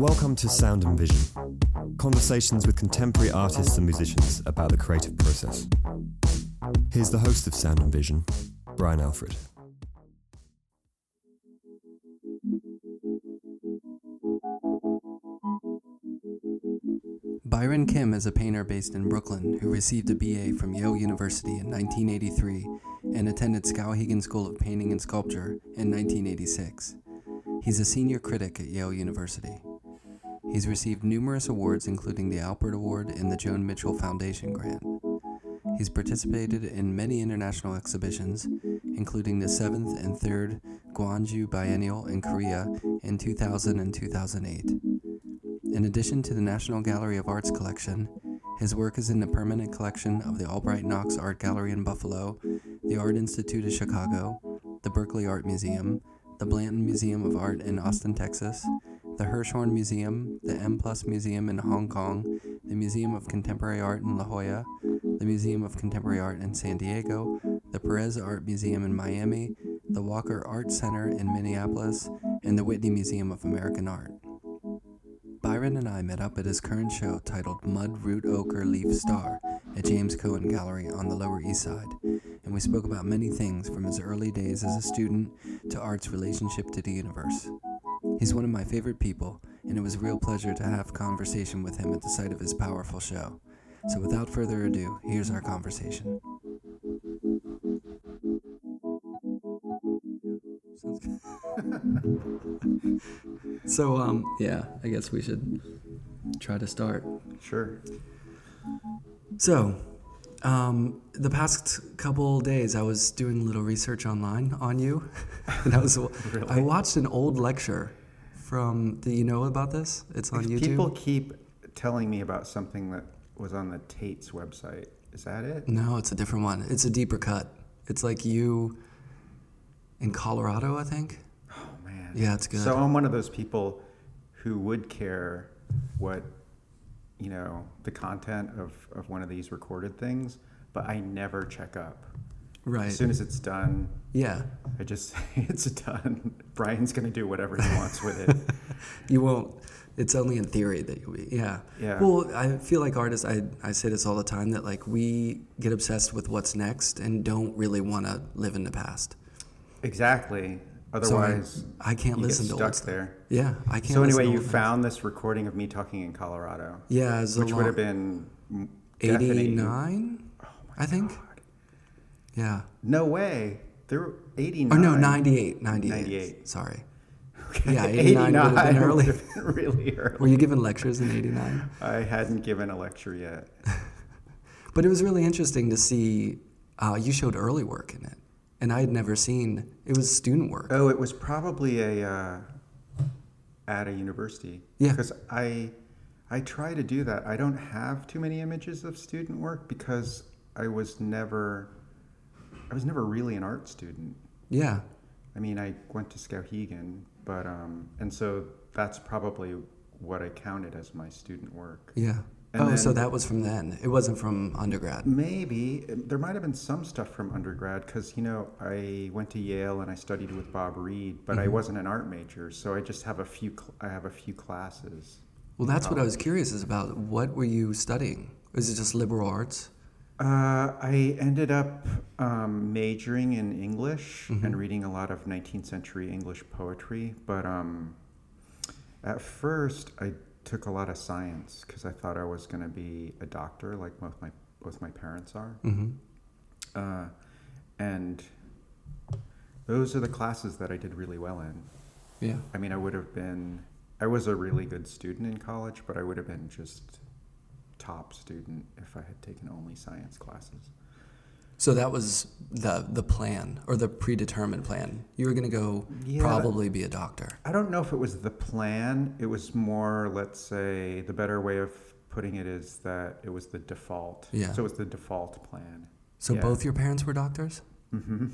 Welcome to Sound and Vision conversations with contemporary artists and musicians about the creative process. Here's the host of Sound and Vision, Brian Alfred. Byron Kim is a painter based in Brooklyn who received a BA from Yale University in 1983 and attended Skowhegan School of Painting and Sculpture in 1986. He's a senior critic at Yale University. He's received numerous awards, including the Alpert Award and the Joan Mitchell Foundation grant. He's participated in many international exhibitions, including the 7th and 3rd Gwangju Biennial in Korea in 2000 and 2008. In addition to the National Gallery of Arts collection, his work is in the permanent collection of the Albright Knox Art Gallery in Buffalo, the Art Institute of Chicago, the Berkeley Art Museum, the Blanton Museum of Art in Austin, Texas, the Hirshhorn Museum, the M Plus Museum in Hong Kong, the Museum of Contemporary Art in La Jolla, the Museum of Contemporary Art in San Diego, the Perez Art Museum in Miami, the Walker Art Center in Minneapolis, and the Whitney Museum of American Art. Byron and I met up at his current show titled Mud Root Ochre Leaf Star at James Cohen Gallery on the Lower East Side, and we spoke about many things from his early days as a student to art's relationship to the universe. He's one of my favorite people, and it was a real pleasure to have conversation with him at the site of his powerful show. So without further ado, here's our conversation. so um yeah, I guess we should try to start. Sure. So, um, the past couple days, I was doing a little research online on you, and I was Really? I watched an old lecture from. Do you know about this? It's on YouTube. People keep telling me about something that was on the Tate's website. Is that it? No, it's a different one. It's a deeper cut. It's like you in Colorado, I think. Oh man. Yeah, it's good. So I'm one of those people who would care what you know the content of, of one of these recorded things, but I never check up. Right. As soon as it's done, yeah. I just say it's done. Brian's gonna do whatever he wants with it. You won't. It's only in theory that you'll be. Yeah. Yeah. Well, I feel like artists. I I say this all the time that like we get obsessed with what's next and don't really want to live in the past. Exactly. So I- Otherwise, I, can't listen to stuff. there. Yeah, I can't. So anyway, to you found this recording of me talking in Colorado, Yeah, it was a which would have been mm, deafening. 89, I think. Yeah. No way. There were 89. Or no, 98. 98. 98. Sorry. Okay. Yeah, 89 would have been early. have been really early. Were you giving lectures in 89? I hadn't given a lecture yet. But it was really interesting to see. Uh, you showed early work in it, and I had never seen. It was student work. Oh, it was probably a uh, at a university. Yeah. Because I I try to do that. I don't have too many images of student work because I was never I was never really an art student. Yeah. I mean, I went to Skowhegan, but um, and so that's probably what I counted as my student work. Yeah. And oh, so that was from then. It wasn't from undergrad. Maybe there might have been some stuff from undergrad because you know I went to Yale and I studied with Bob Reed, but I wasn't an art major, so I just have a few. Cl- I have a few classes. Well, that's what I was curious is about. What were you studying? Was it just liberal arts? Uh, I ended up um, majoring in English and reading a lot of 19th century English poetry, but um, at first I took a lot of science because I thought I was going to be a doctor, like both my both my parents are. Mm-hmm. Uh, and those are the classes that I did really well in. Yeah. I mean, I would have been, I was a really good student in college, but I would have been just top student if I had taken only science classes. So that was the the plan or the predetermined plan. You were going to go Yeah, probably be a doctor. I don't know if it was the plan. It was more, let's say, the better way of putting it is that it was the default. Yeah. So it was the default plan. So Yeah. both your parents were doctors. Mm-hmm.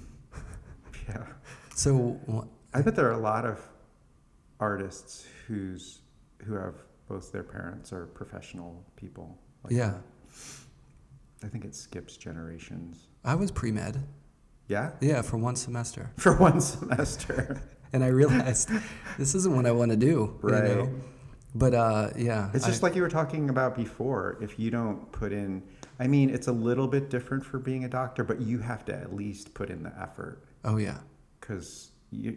yeah. So I bet there are a lot of artists who's who have both their parents are professional people. like yeah, that. I think it skips generations. I was pre med. Yeah, Yeah, for one semester, for one semester. and I realized this isn't what I want to do. Right. You know? But uh, yeah, It's just I- like you were talking about before. If you don't put in, I mean, it's a little bit different for being a doctor, but you have to at least put in the effort oh yeah, because you.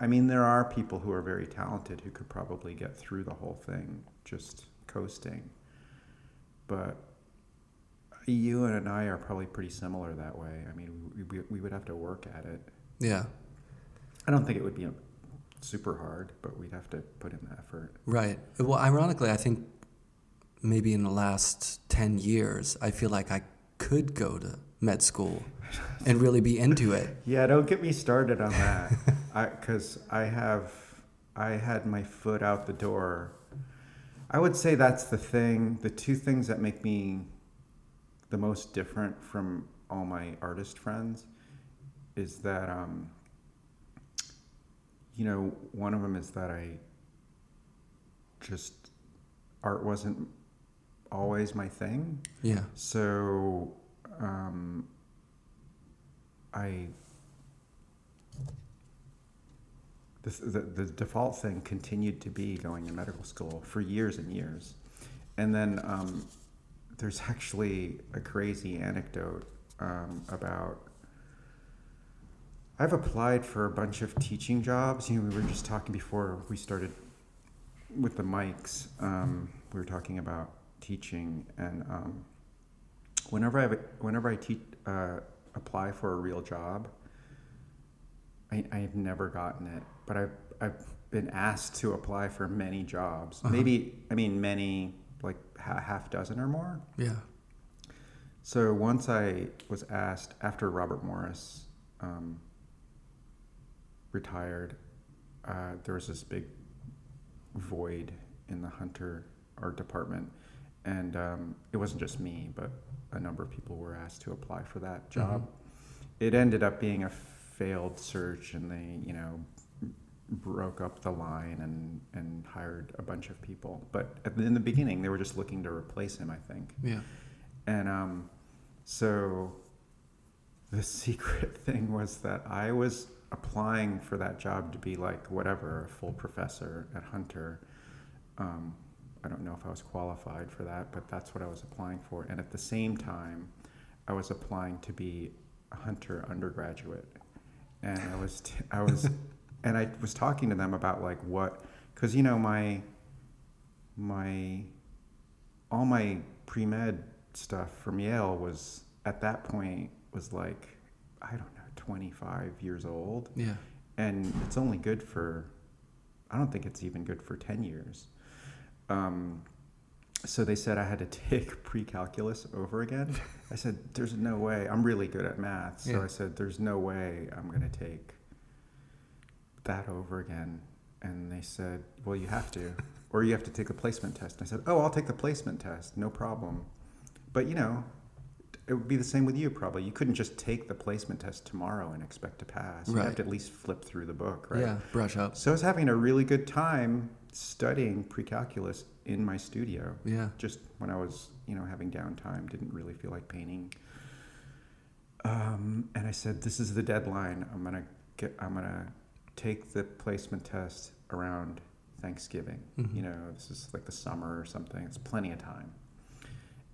I mean, there are people who are very talented who could probably get through the whole thing just coasting, but you and I are probably pretty similar that way. I mean, we, we, we would have to work at it. yeah, I don't think it would be um, super hard, but we'd have to put in the effort. right. Well, ironically, I think maybe in the last ten years, I feel like I could go to med school and really be into it. Yeah, don't get me started on that. I because I have I had my foot out the door. I would say that's the thing. The two things that make me the most different from all my artist friends is that um, you know one of them is that I just art wasn't always my thing. Yeah, So, um, I the, the the default thing continued to be going to medical school for years and years, and then um, there's actually a crazy anecdote um, about. I've applied for a bunch of teaching jobs. You know, we were just talking before we started with the mics. Um, we were talking about teaching, and um, whenever I whenever I teach uh, apply for a real job, I I've never gotten it, but I've I've been asked to apply for many jobs. Uh-huh. Maybe I mean many, like ha- half dozen or more. yeah, So once I was asked after Robert Morris um, retired, uh, there was this big void in the Hunter art department, and um, it wasn't just me, but a number of people were asked to apply for that job. It ended up being a failed search, and they, you know, broke up the line and and hired a bunch of people. But at the, in the beginning, they were just looking to replace him, I think. yeah, And um, so the secret thing was that I was applying for that job to be like whatever, a full professor at Hunter. Um, I don't know if I was qualified for that, but that's what I was applying for. And at the same time, I was applying to be a Hunter undergraduate. And I was, t- I was, and I was talking to them about like what, because you know my, my all my pre med stuff from Yale was at that point was like I don't know 25 years old, yeah, and it's only good for I don't think it's even good for 10 years. Um, so they said I had to take pre-calculus over again. I said, "There's no way. I'm really good at math." So Yeah. I said, "There's no way I'm going to take that over again." And they said, "Well, you have to, or you have to take the placement test." And I said, "Oh, I'll take the placement test, no problem." But you know, it would be the same with you probably. You couldn't just take the placement test tomorrow and expect to pass. You have to at least flip through the book, right? yeah. Brush up. So I was having a really good time studying pre-calculus in my studio. Yeah, Just when I was, you know, having downtime, didn't really feel like painting. Um, and I said, "This is the deadline. I'm gonna get. I'm gonna take the placement test around Thanksgiving. Mhm. You know, this is like the summer or something. It's plenty of time."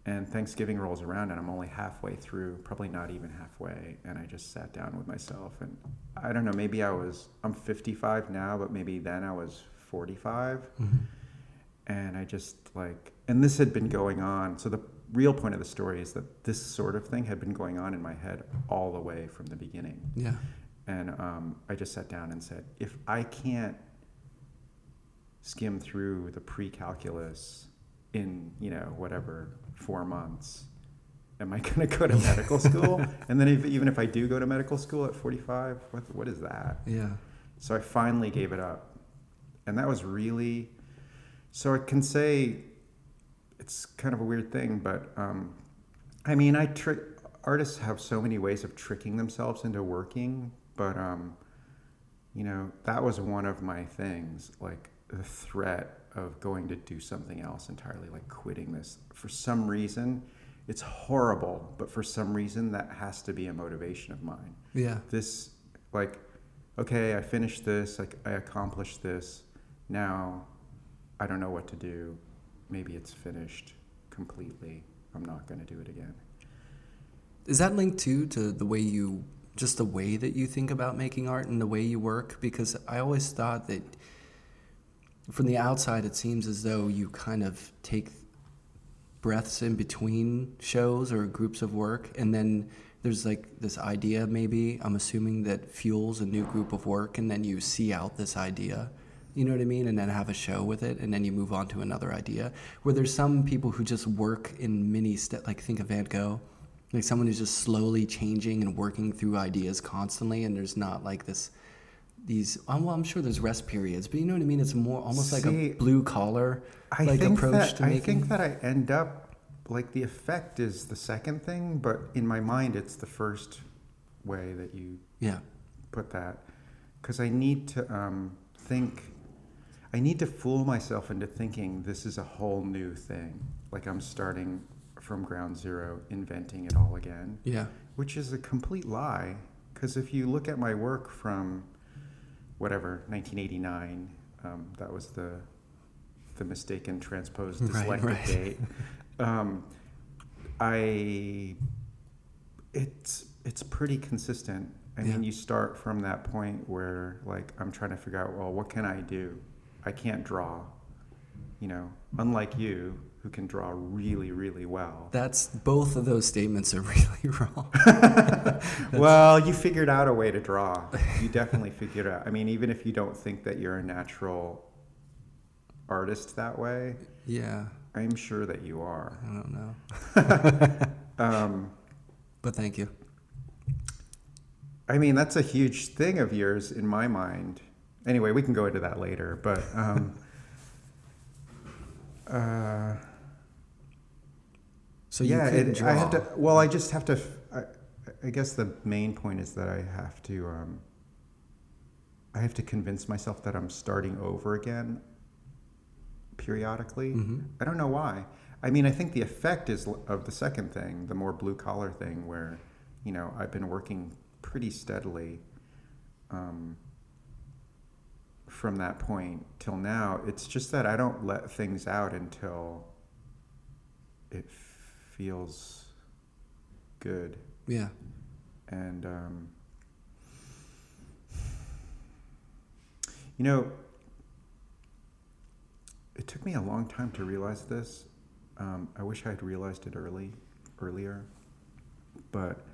And Thanksgiving rolls around, and I'm only halfway through, probably not even halfway. And I just sat down with myself, and I don't know. Maybe I was. I'm 55 now, but maybe then I was 45 Mhm. and I just like, and this had been going on. So the real point of the story is that this sort of thing had been going on in my head all the way from the beginning. yeah, And um, I just sat down and said, if I can't skim through the pre-calculus in you know whatever four months, am I going to go to medical school? and then if, even if I do go to medical school at 45, what what is that? yeah, So I finally gave it up. And that was really, so I can say it's kind of a weird thing, but um, I mean, I trick, artists have so many ways of tricking themselves into working, but um, you know, that was one of my things, like the threat of going to do something else entirely, like quitting this. For some reason, it's horrible, but for some reason, that has to be a motivation of mine yeah, this like okay i finished this like i accomplished this now I don't know what to do. Maybe it's finished completely. I'm not going to do it again. Is that linked too to the way you, just the way that you think about making art and the way you work? Because I always thought that from the outside, it seems as though you kind of take breaths in between shows or groups of work, and then there's like this idea, maybe, I'm assuming, that fuels a new group of work, and then you see out this idea. You know what I mean? And then have a show with it, and then you move on to another idea. Where there's some people who just work in mini steps, like think of Van Gogh, like someone who's just slowly changing and working through ideas constantly, and there's not like this these um, well i'm sure there's rest periods but you know what i mean it's more almost like a blue collar like approach that, to I think that I end up like the effect is the second thing, but in my mind it's the first way that you yeah put that because I need to um, think. I need to fool myself into thinking this is a whole new thing. Like I'm starting from ground zero, inventing it all again, yeah which is a complete lie. Because if you look at my work from whatever 1989, um, that was the the mistaken transposed Right, dyslectic right. date. Um, I it's it's pretty consistent. I Yeah. mean, you start from that point where like I'm trying to figure out, well, what can I do? I can't draw. You know, unlike you, who can draw really, really well. that's both of those statements are really wrong well, you figured out a way to draw. You definitely figured out. I mean, even if you don't think that you're a natural artist that way, yeah I'm sure that you are. i don't know Um, but thank you I mean, that's a huge thing of yours in my mind. Anyway, we can go into that later, but um, uh, so yeah, it, I have to. Well, I just have to. I guess the main point is that I have to. Um, I have to convince myself that I'm starting over again periodically. Mhm. I don't know why. I mean, I think the effect is of the second thing, the more blue collar thing, where you know I've been working pretty steadily um, from that point till now. It's just that I don't let things out until it feels good. Yeah. And um, you know it took me a long time to realize this. Um, i wish i had realized it early earlier but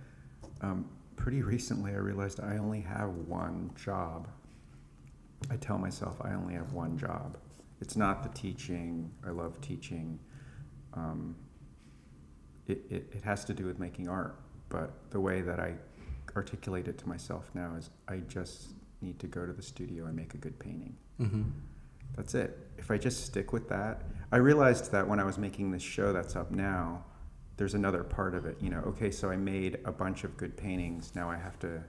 um, pretty recently i realized i only have one job i tell myself i only have one job it's not the teaching i love teaching um, it, it, it has to do with making art but the way that I articulate it to myself now is I just need to go to the studio and make a good painting. mm-hmm. That's it. If I just stick with that, I realized that when I was making this show that's up now, there's another part of it. You know, okay, so I made a bunch of good paintings. Now I have to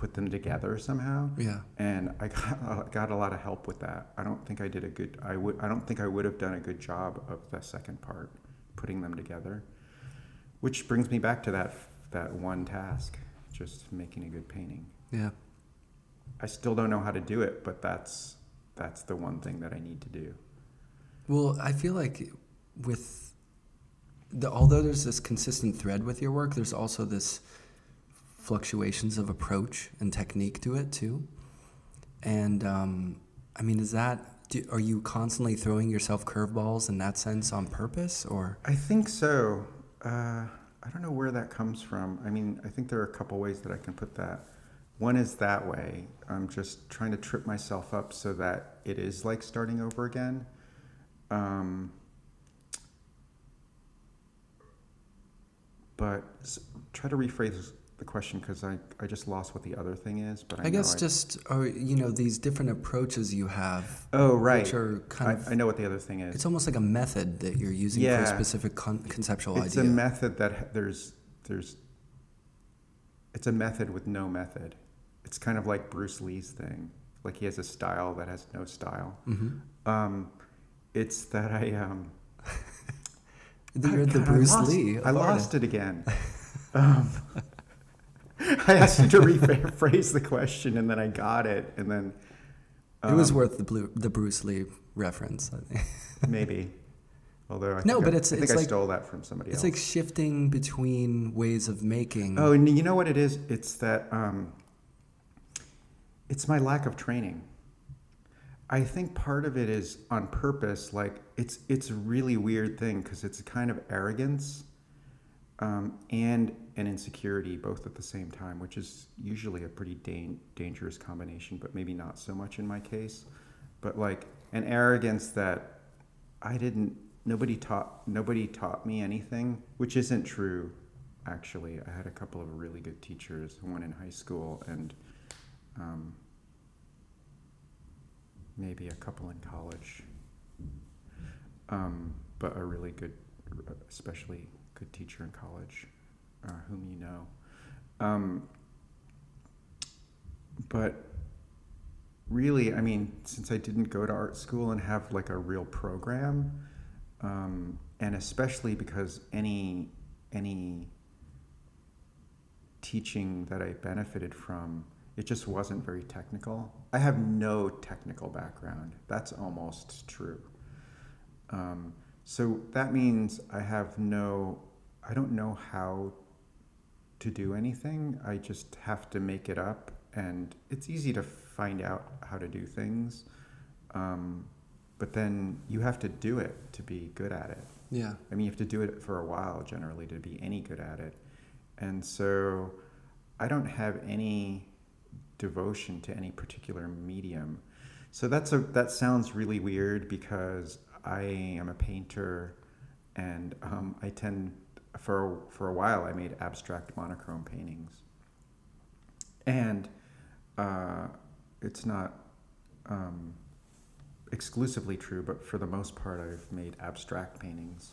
put them together somehow. yeah And I got, I got a lot of help with that. I don't think I did a good. I would. I don't think I would have done a good job of the second part, putting them together. Which brings me back to that that one task, just making a good painting. yeah I still don't know how to do it, but that's that's the one thing that I need to do. Well, I feel like with the although there's this consistent thread with your work, there's also this fluctuations of approach and technique to it too. And um, I mean, is that do, are you constantly throwing yourself curveballs in that sense on purpose, or I think so. Uh, I don't know where that comes from. I mean, I think there are a couple ways that I can put that. One is that way. I'm just trying to trip myself up so that it is like starting over again. Um, but try to rephrase the question because I, I just lost what the other thing is. But I, I, guess just are you know these different approaches you have, oh right. which are kind I, of I know what the other thing is. it's almost like a method that you're using for a specific con- conceptual it's idea. It's a method that there's there's it's a method with no method it's kind of like bruce lee's thing like he has a style that has no style hmm um, it's that i um You're the God, I Bruce lost- Lee. i lost it again um, i asked you to rephrase the question and then i got it and then it was Um, worth the blue, the Bruce Lee reference. I think. maybe. Although I No, but I, it's- I think it's I like- stole that from somebody else. It's else. like shifting between ways of making. Oh, and you know what it is? It's that um, it's my lack of training. I think part of it is on purpose. Like it's it's a really weird thing because it's a kind of arrogance um, and an insecurity both at the same time, which is usually a pretty dan- dangerous combination. But maybe not so much in my case. But like an arrogance that I didn't. Nobody taught. Nobody taught me anything, which isn't true. Actually, I had a couple of really good teachers. One in high school, and um, maybe a couple in college. Um, but a really good, especially good teacher in college, uh, whom you know. Um, but really, I mean, since I didn't go to art school and have like a real program, um, and especially because any any teaching that I benefited from, it just wasn't very technical. I have no technical background. That's almost true. Um, so that means I have no, I don't know how to do anything. I just have to make it up, and it's easy to find out how to do things. Um, but then you have to do it to be good at it. yeah. I mean, you have to do it for a while generally to be any good at it. And so I don't have any devotion to any particular medium. So that's a that sounds really weird because I am a painter and um, I tend for for a while I made abstract monochrome paintings. And uh, it's not um, exclusively true, but for the most part, I've made abstract paintings.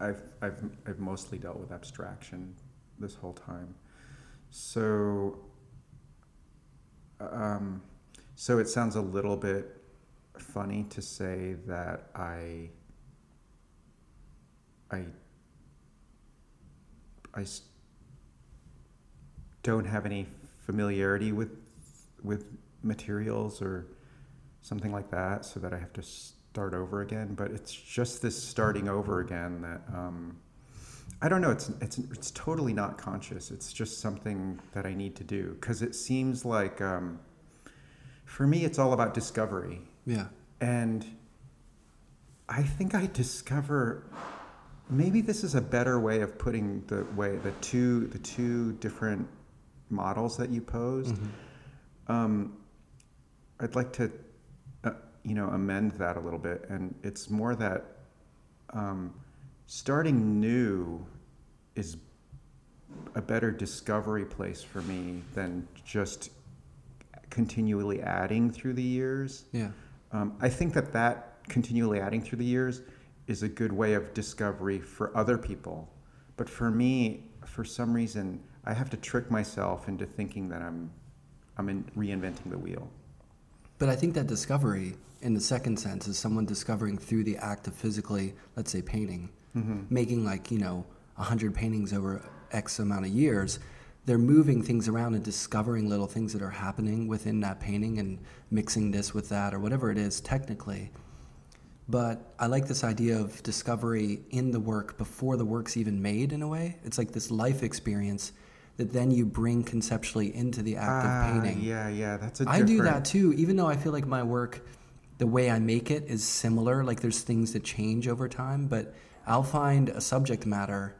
I've, I've, I've mostly dealt with abstraction this whole time. So, um, so it sounds a little bit funny to say that I, I, I don't have any familiarity with, with materials or something like that so that I have to start over again. But it's just this starting over again that um, I don't know. It's it's it's totally not conscious. It's just something that I need to do because it seems like um, for me it's all about discovery Yeah. and I think I discover maybe this is a better way of putting the way the two the two different models that you posed. Um, I'd like to, uh, you know, amend that a little bit, and it's more that um, starting new is a better discovery place for me than just continually adding through the years. Yeah. Um, I think that that continually adding through the years is a good way of discovery for other people. But for me, for some reason, I have to trick myself into thinking that I'm, I'm in reinventing the wheel. But I think that discovery, in the second sense, is someone discovering through the act of physically, let's say, painting, mm-hmm. making like, you know, 100 paintings over X amount of years. They're moving things around and discovering little things that are happening within that painting and mixing this with that or whatever it is technically. But I like this idea of discovery in the work before the work's even made, in a way. It's like this life experience that then you bring conceptually into the act Ah, of painting. yeah, yeah, that's a I do that too, even though I feel like my work, the way I make it is similar. Like there's things that change over time, but I'll find a subject matter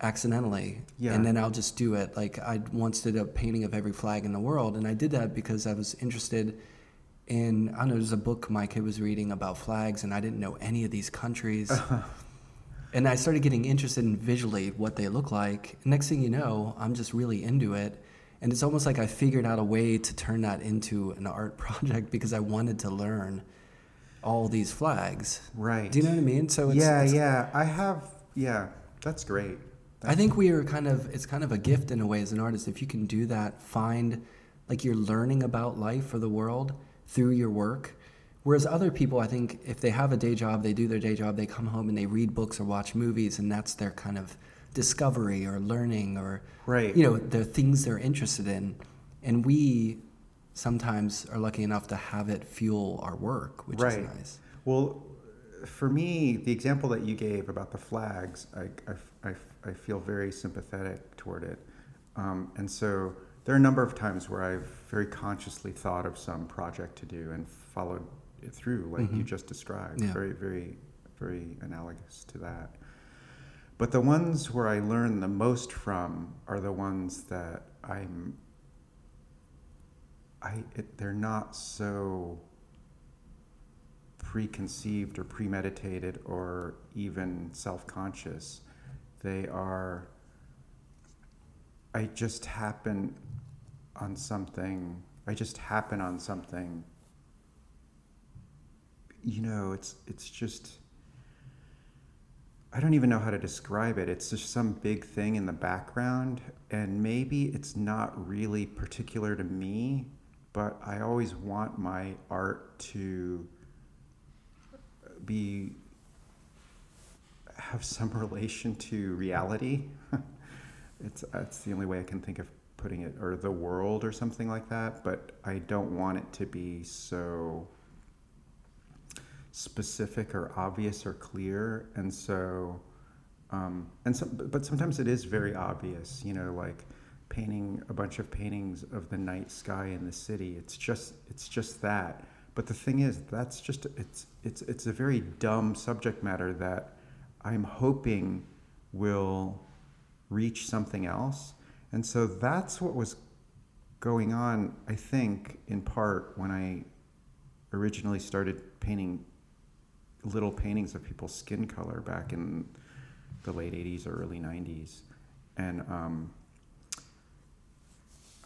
accidentally Yeah. and then I'll just do it. Like I once did a painting of every flag in the world, and I did that because I was interested in, I don't know, there's a book my kid was reading about flags, and I didn't know any of these countries. and I started getting interested in visually what they look like. Next thing you know, I'm just really into it. And it's almost like I figured out a way to turn that into an art project because I wanted to learn all these flags. Right. Do you know what I mean? So it's, yeah, it's- yeah. I have. Yeah, that's great. I think we are kind of it's kind of a gift in a way as an artist if you can do that find like you're learning about life or the world through your work whereas other people I think if they have a day job they do their day job they come home and they read books or watch movies and that's their kind of discovery or learning or Right. you know the things they're interested in and we sometimes are lucky enough to have it fuel our work, which Right. is nice. Well, for me, the example that you gave about the flags, I, I, I, I feel very sympathetic toward it. Um, and so there are a number of times where I've very consciously thought of some project to do and followed it through, like you Mhm. just described. Yeah. Very, very, very analogous to that. But the ones where I learn the most from are the ones that I'm. I it, they're not so preconceived or premeditated or even self-conscious. They are. I just happen on something. I just happen on something. You know, it's it's just. I don't even know how to describe it. It's just some big thing in the background, and maybe it's not really particular to me, but I always want my art to be have some relation to reality. it's that's the only way I can think of putting it, or the world, or something like that. But I don't want it to be so specific or obvious or clear, and so. Um, and some, but sometimes it is very obvious, you know, like painting a bunch of paintings of the night sky in the city. It's just, it's just that. But the thing is, that's just it's it's it's a very dumb subject matter that I'm hoping will reach something else. And so that's what was going on, I think, in part when I originally started painting little paintings of people's skin color back in the late 80s or early 90s. And um,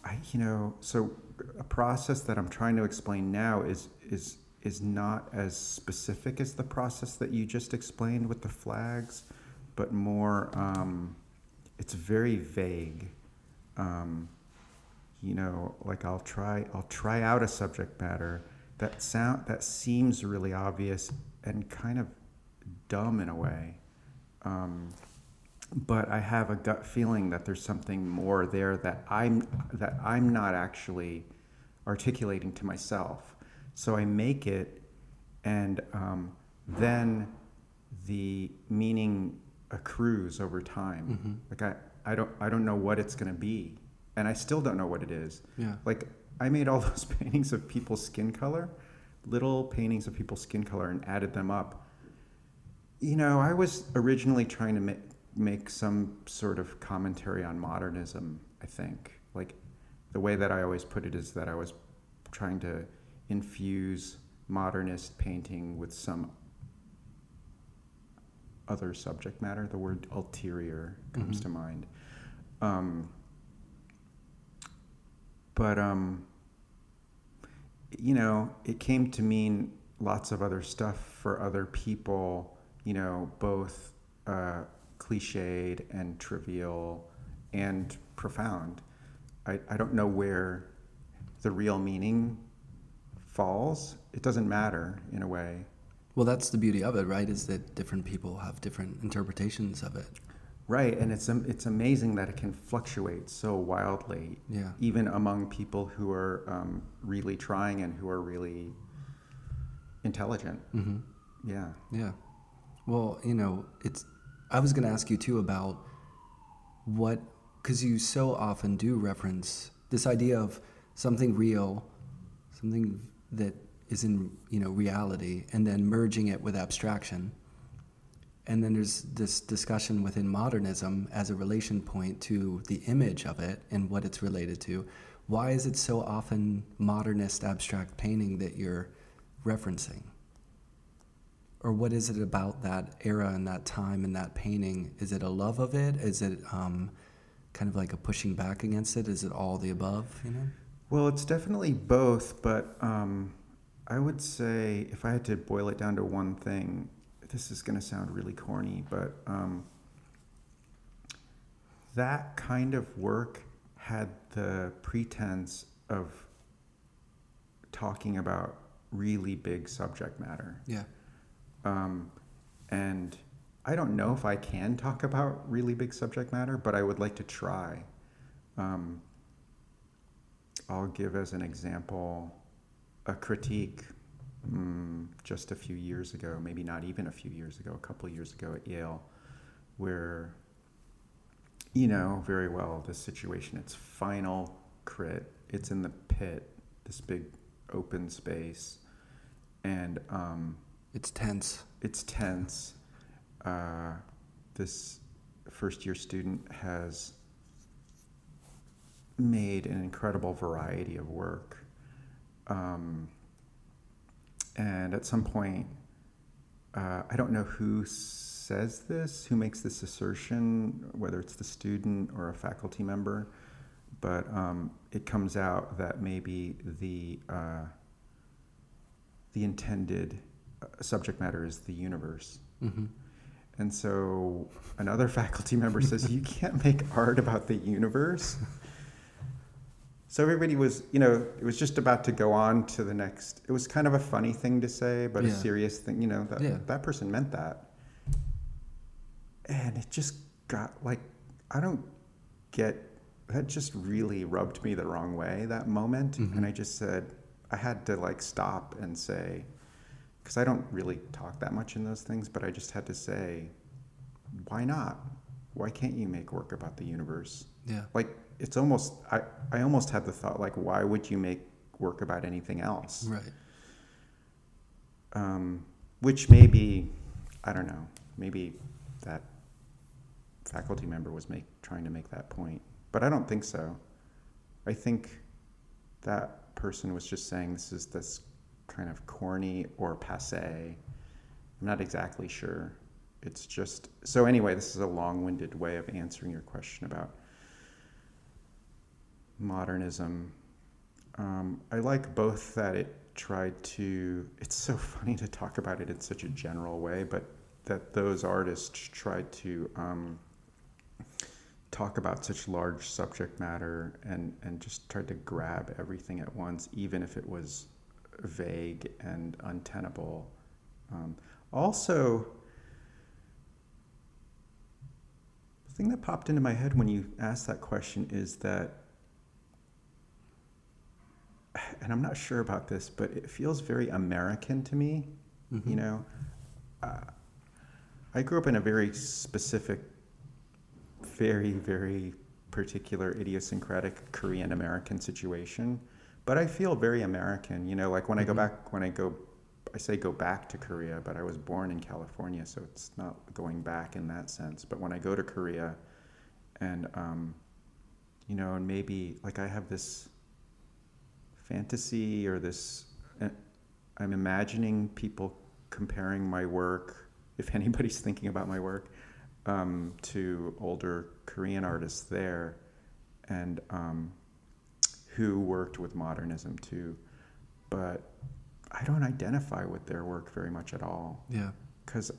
I, you know, so a process that I'm trying to explain now is is is not as specific as the process that you just explained with the flags, but more. Um, it's very vague. Um, you know, like I'll try I'll try out a subject matter that sound that seems really obvious and kind of dumb in a way. Um, but I have a gut feeling that there's something more there that I'm that I'm not actually articulating to myself. So I make it, and um, then the meaning accrues over time. Mhm. Like I, I don't I don't know what it's going to be, and I still don't know what it is. Yeah. Like I made all those paintings of people's skin color, little paintings of people's skin color, and added them up. You know, I was originally trying to make make some sort of commentary on modernism. I think, like, the way that I always put it is that I was trying to infuse modernist painting with some other subject matter. The word ulterior comes Mhm. to mind. Um, but um, you know, it came to mean lots of other stuff for other people. You know, both uh, cliched and trivial and profound. I, I don't know where the real meaning falls. It doesn't matter in a way. Well, that's the beauty of it, right? Is that different people have different interpretations of it. Right, and it's it's amazing that it can fluctuate so wildly, Yeah. even among people who are um, really trying and who are really intelligent. Mm-hmm. Yeah. Yeah. Well, you know, it's. I was going to ask you too about what, because you so often do reference this idea of something real, something that is in you know reality, and then merging it with abstraction. And then there's this discussion within modernism as a relation point to the image of it and what it's related to. Why is it so often modernist abstract painting that you're referencing? or what is it about that era and that time and that painting? Is it a love of it? Is it um, kind of like a pushing back against it? Is it all the above? You know? Well, it's definitely both, but um, I would say if I had to boil it down to one thing, this is going to sound really corny, but um, that kind of work had the pretense of talking about really big subject matter. Yeah. Um, and I don't know if I can talk about really big subject matter, but I would like to try. Um, I'll give as an example a critique mm, just a few years ago, maybe not even a few years ago, a couple years ago at Yale, where, you know, very well, this situation, it's final crit, it's in the pit, this big open space, and um, it's tense. It's tense. Uh, this first year student has made an incredible variety of work. Um, and at some point, uh, I don't know who says this, who makes this assertion, whether it's the student or a faculty member, but um, it comes out that maybe the uh, the intended uh, subject matter is the universe. Mm-hmm. And so another faculty member says, You can't make art about the universe. So everybody was, you know, it was just about to go on to the next. It was kind of a funny thing to say, but yeah. a serious thing, you know, that, yeah. that person meant that. And it just got like, I don't get, that just really rubbed me the wrong way that moment. Mm-hmm. And I just said, I had to like stop and say, because I don't really talk that much in those things, but I just had to say, why not? Why can't you make work about the universe? Yeah. Like, it's almost I, I almost had the thought like why would you make work about anything else? Right. Um, which maybe i don't know maybe that faculty member was make, trying to make that point but i don't think so. I think that person was just saying this is this kind of corny or passe. I'm not exactly sure. It's just so anyway this is a long-winded way of answering your question about modernism. Um, I like both that it tried to, it's so funny to talk about it in such a general way, but that those artists tried to um, talk about such large subject matter and, and just tried to grab everything at once, even if it was vague and untenable. Um, also, the thing that popped into my head when you asked that question is that and I'm not sure about this, but it feels very American to me. Mm-hmm. You know, uh, I grew up in a very specific, very, very particular idiosyncratic Korean American situation, but I feel very American. You know, like when mm-hmm. I go mm-hmm. back, when I go, I say go back to Korea, but I was born in California, so it's not going back in that sense. But when I go to Korea, and um, you know, and maybe like I have this fantasy or this uh, i'm imagining people comparing my work if anybody's thinking about my work um, to older korean artists there and um, who worked with modernism too. But i don't identify with their work very much at all. Yeah. Because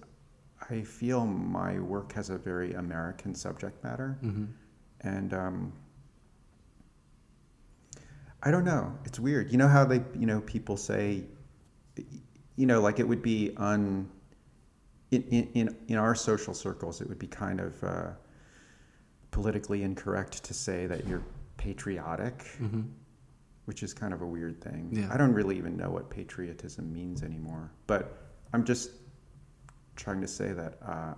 i feel my work has a very american subject matter. Mm-hmm. and um, I don't know. It's weird. You know how they, you know, people say, you know, like it would be un, in, in, in our social circles, it would be kind of uh, politically incorrect to say that you're patriotic, mm-hmm. which is kind of a weird thing. Yeah. I don't really even know what patriotism means anymore. But I'm just trying to say that uh,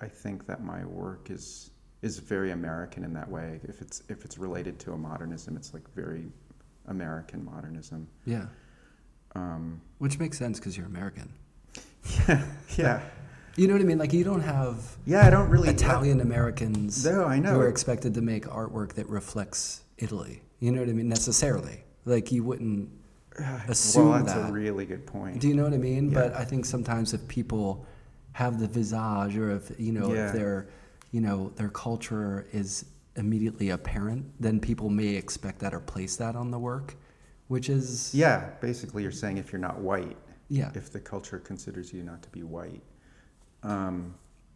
I think that my work is is very American in that way. If it's if it's related to a modernism, it's like very American modernism. Yeah. Um, Which makes sense because you're American. Yeah. Yeah. You know what I mean? Like you don't have yeah, I don't really Italian Americans no, I know. who are expected to make artwork that reflects Italy. You know what I mean? Necessarily, like you wouldn't assume well, that's that. a really good point. Do you know what I mean? Yeah. But I think sometimes if people have the visage, or if you know, yeah. if their you know their culture is immediately apparent, then people may expect that or place that on the work, which is yeah. Basically, you're saying if you're not white, yeah, if the culture considers you not to be white, um,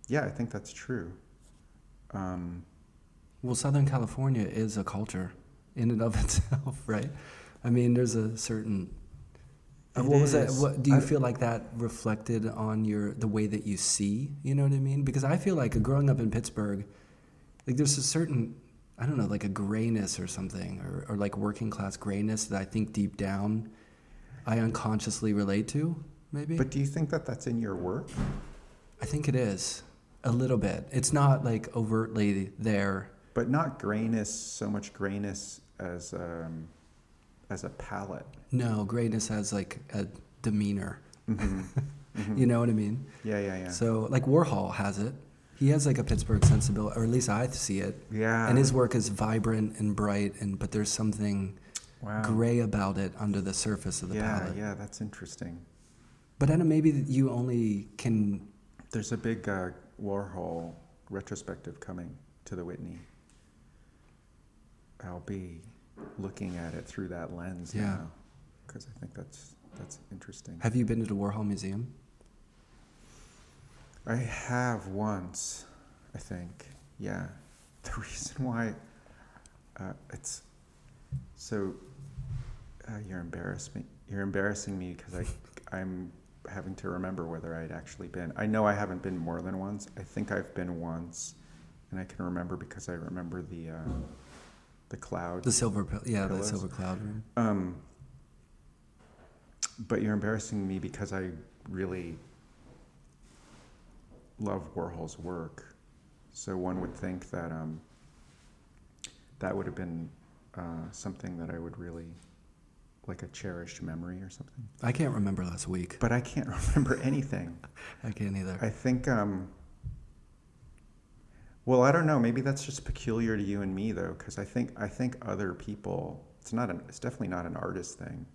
yeah, I think that's true. Um, well, Southern California is a culture in and of itself, right? I mean, there's a certain. Uh, what was that? What, do you I, feel like that reflected on your the way that you see? You know what I mean? Because I feel like growing up in Pittsburgh, like there's a certain I don't know, like a grayness or something, or, or like working class grayness that I think deep down I unconsciously relate to, maybe. But do you think that that's in your work? I think it is a little bit. It's not like overtly there. But not grayness, so much grayness as um, as a palette. No, grayness has like a demeanor. hmm hmm You know what I mean? Yeah, yeah, yeah. So like Warhol has it. He has like a Pittsburgh sensibility, or at least I see it. yeah. And his work is vibrant and bright, and but there's something wow. gray about it under the surface of the yeah, palette. yeah, that's interesting. But I don't know, maybe you only can. There's a big uh, Warhol retrospective coming to the Whitney. I'll be looking at it through that lens Yeah. now because I think that's that's interesting. Have you been to the Warhol Museum? I have once, I think. Yeah. The reason why uh, it's so uh, you're embarrassed me. You're embarrassing me because I I'm having to remember whether I'd actually been. I know I haven't been more than once. I think I've been once, and I can remember because I remember the uh, the cloud. The silver, yeah, the silver cloud room. Um, but you're embarrassing me because I really love Warhol's work. So one would think that um, that would have been uh, something that I would really like a cherished memory or something. I can't remember last week. But I can't remember anything. I can't either. I think. Um, well, I don't know. Maybe that's just peculiar to you and me, though, because I think I think other people. It's not. An, it's definitely not an artist thing.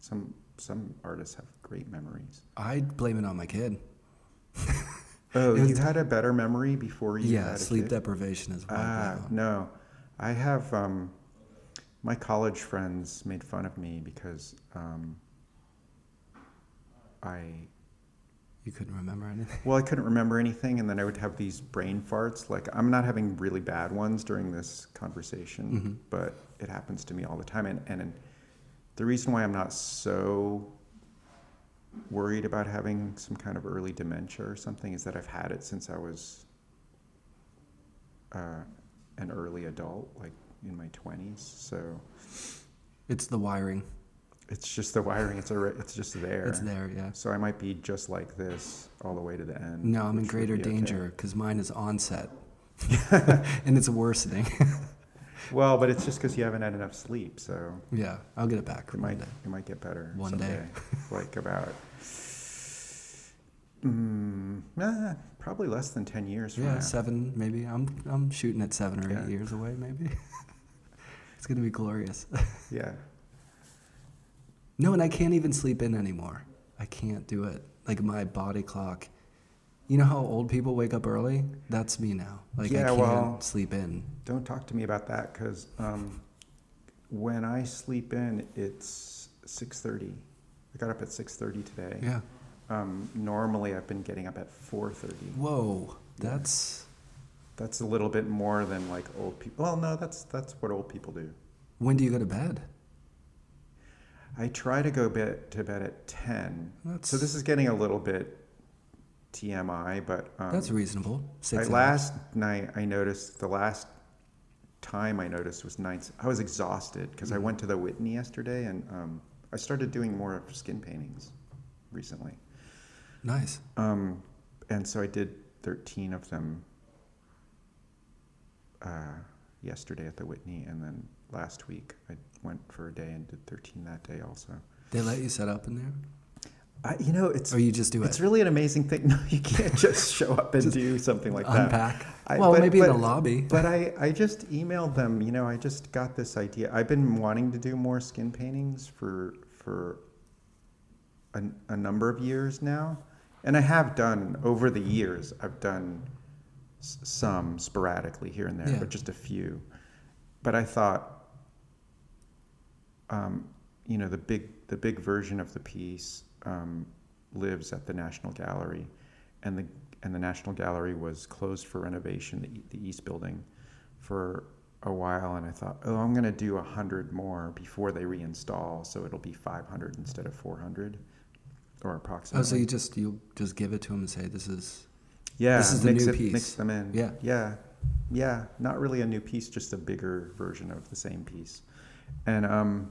Some some artists have great memories. I'd blame it on my kid. Oh, you had a better memory before you yeah, sleep deprivation is Ah, no. I have um, my college friends made fun of me because um, I You couldn't remember anything. well, I couldn't remember anything, and then I would have these brain farts. Like I'm not having really bad ones during this conversation, Mhm. but it happens to me all the time. And and the reason why I'm not so worried about having some kind of early dementia or something is that I've had it since I was uh, an early adult, like in my 20s. So It's the wiring. it's just the wiring. It's a, it's just there. It's there, yeah. So I might be just like this all the way to the end. No, I'm in greater danger because mine is onset, and it's worsening. Well, but it's just because you haven't had enough sleep, so yeah, I'll get it back. it might day. it might get better One day. someday. like about mm, eh, probably less than ten years from Yeah, now. seven maybe. I'm I'm shooting at seven or eight years away maybe. it's gonna be glorious. Yeah, no, and I can't even sleep in anymore. I can't do it. Like my body clock. You know how old people wake up early? That's me now. Like I can't well- sleep in. don't talk to me about that because um, when I sleep in, it's six thirty. I got up at six thirty today. Yeah. Um, normally, I've been getting up at four thirty. Whoa, Yeah. that's That's a little bit more than like old people. Well, no, that's that's what old people do. when do you go to bed? I try to go bed, to bed at 10. That's So this is getting a little bit TMI, but um, that's reasonable. I, Six hours. last night I noticed the last time I noticed was nights. I was exhausted because I Mhm. went to the Whitney yesterday and um, I started doing more of skin paintings recently. Nice. Um, and so I did 13 of them uh, yesterday at the Whitney, and then last week I went for a day and did 13 that day also. They let you set up in there, I, you know, it's or you just do it. it's really an amazing thing. No, you can't just show up and do something like that. Unpack. Well, but- maybe in but- the lobby. But I, I just emailed them. You know, I just got this idea. I've been wanting to do more skin paintings for for a, a number of years now, and I have done over the years. I've done s- some sporadically here and there, Yeah. but just a few. But I thought, um, you know, the big the big version of the piece um, lives at the National Gallery, and the and the National Gallery was closed for renovation, the, the East Building, for a while. And I thought, oh, I'm going to do a hundred more before they reinstall, so it'll be 500 instead of 400, or approximately. Oh, so you just you just give it to them and say this is yeah, this is the mix new it, piece. Mix them in. Yeah. yeah. yeah, not really a new piece, just a bigger version of the same piece. And um,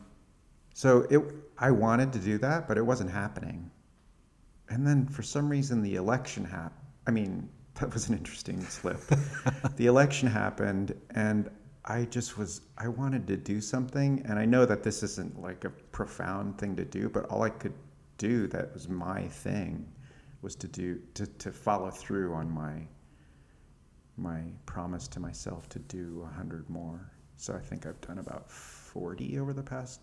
so it, I wanted to do that, but it wasn't happening. And then for some reason, the election happened. I mean, that was an interesting slip. the election happened, and I just was, I wanted to do something. And I know that this isn't like a profound thing to do, but all I could do that was my thing was to do, to, to follow through on my, my promise to myself to do 100 more. So I think I've done about 40 over the past,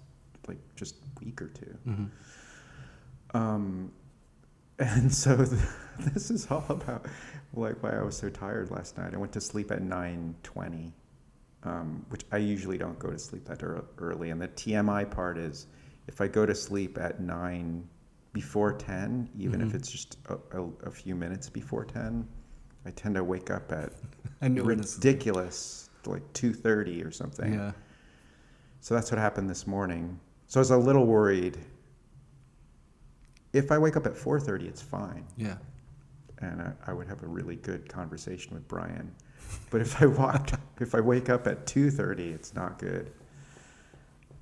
like, just week or 2 Mm-hmm. Um, and so th- this is all about like why I was so tired last night. I went to sleep at 9:20, um, which I usually don't go to sleep that ear- early. And the TMI part is if I go to sleep at nine before 10, even if Mhm. it's just a, a, a few minutes before 10, I tend to wake up at I knew where this. ridiculous like 2:30 or something. Yeah. So that's what happened this morning. So I was a little worried. If I wake up at 4:30, it's fine, Yeah. and I, I would have a really good conversation with Brian. But if I walked, if I wake up at 2:30, it's not good.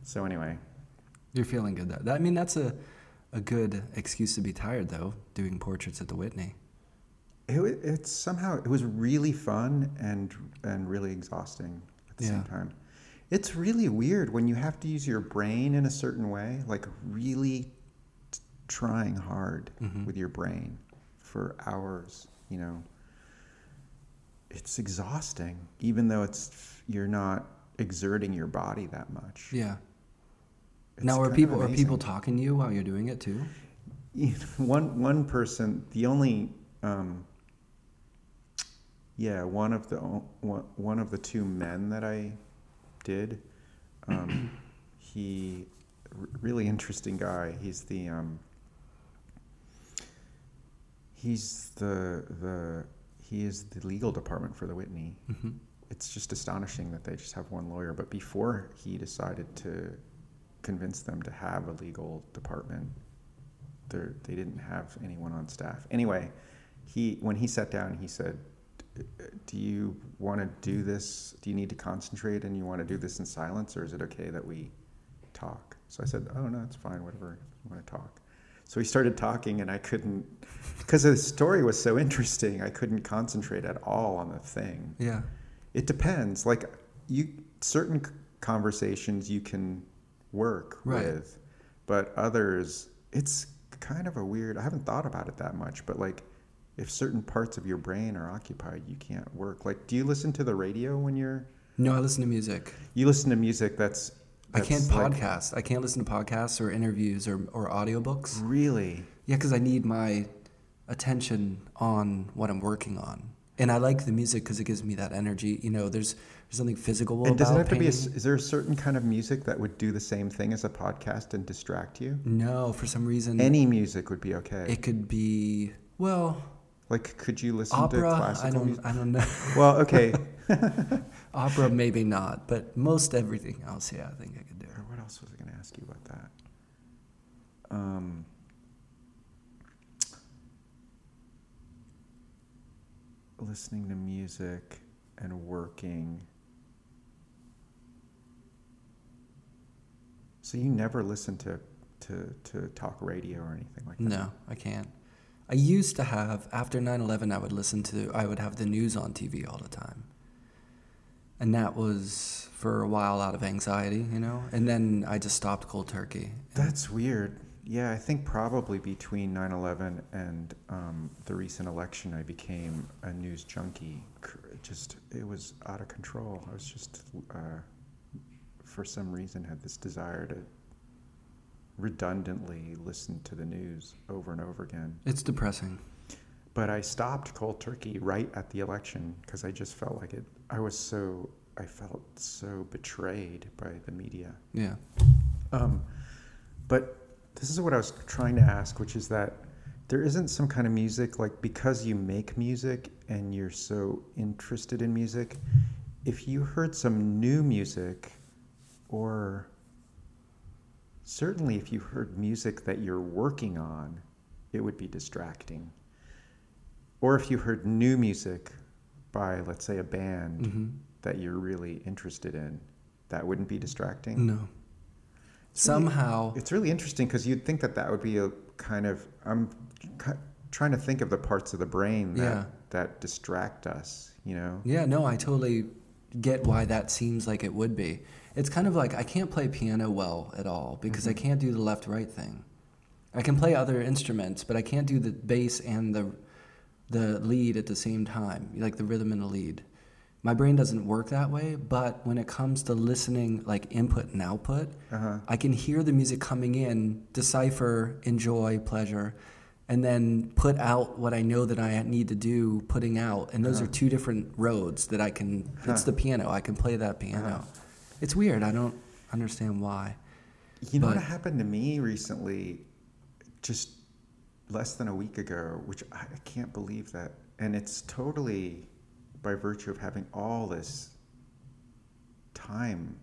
So anyway, You're feeling good. That, I mean, that's a, a good excuse to be tired, though, doing portraits at the Whitney. it, it's somehow it was really fun and and really exhausting at the same time. It's really weird when you have to use your brain in a certain way, like really t- trying hard Mhm. with your brain for hours, you know. It's exhausting even though it's you're not exerting your body that much. Yeah. It's now, are people are people talking to you while you're doing it too? You know, one one person, the only, um, yeah, one of the one, one of the two men that I did, um, he, r- really interesting guy. He's the um, he's the the he is the legal department for the Whitney. Mm-hmm. It's just astonishing that they just have one lawyer. But before he decided to convince them to have a legal department, there they didn't have anyone on staff. Anyway, he when he sat down, he said, "Do you want to do this? Do you need to concentrate and you want to do this in silence, or is it okay that we talk?" So I said, "Oh no, it's fine. Whatever you want to talk." So we started talking, and I couldn't because the story was so interesting. I couldn't concentrate at all on the thing. Yeah. It depends. Like you, certain conversations you can work Right. with, but others, it's kind of a weird. I haven't thought about it that much, but like, if certain parts of your brain are occupied, you can't work. Like, do you listen to the radio when you're? No, I listen to music. You listen to music that's. I can't that's, like, podcast. I can't listen to podcasts or interviews or, or audiobooks. Really. Yeah, because I need my attention on what I'm working on. And I like the music because it gives me that energy. You know, there's there's something physical And does it have to be? A, painting. is there a certain kind of music that would do the same thing as a podcast and distract you? No, for some reason, Any music would be okay. it could be well like, could you listen to classical I don't music? I don't know. Well, okay. opera maybe not, but most everything else, yeah, I think I could do. Or what else was I going to ask you about that? Um, listening to music and working. So you never listen to, to, to talk radio or anything like that? No, I can't. I used to have after 9/11 I would listen to I would have the news on TV all the time. And that was for a while out of anxiety, you know? And then I just stopped cold turkey. That's weird. Yeah, I think probably between 9 11 and um, the recent election, I became a news junkie. Just, it was out of control. I was just, uh, for some reason, had this desire to redundantly listen to the news over and over again. It's depressing. But I stopped cold turkey right at the election because I just felt like it. I was so, I felt so betrayed by the media. Yeah. Um, but this is what I was trying to ask, which is that there isn't some kind of music like because you make music and you're so interested in music. If you heard some new music, or certainly if you heard music that you're working on, it would be distracting. Or if you heard new music by, let's say, a band hmm that you're really interested in, that wouldn't be distracting? No. Somehow, It's really interesting because you'd think that that would be a kind of. I'm trying to think of the parts of the brain that, Yeah. that distract us, you know? yeah, no, I totally get why that seems like it would be. It's kind of like I can't play piano well at all because I mm-hmm. can't do the left right thing. I can play other instruments, but I can't do the bass and the the lead at the same time, like the rhythm and the lead. My brain doesn't work that way, but when it comes to listening like input and output, Uh-huh. I can hear the music coming in, decipher, enjoy, pleasure, and then put out what I know that I need to do putting out. And those uh-huh. are two different roads that I can it's the piano. I can play that uh-huh. piano. It's weird. I don't understand why. You know what happened to me recently, just less than a week ago, which I can't believe that. And it's totally by virtue of having all this time.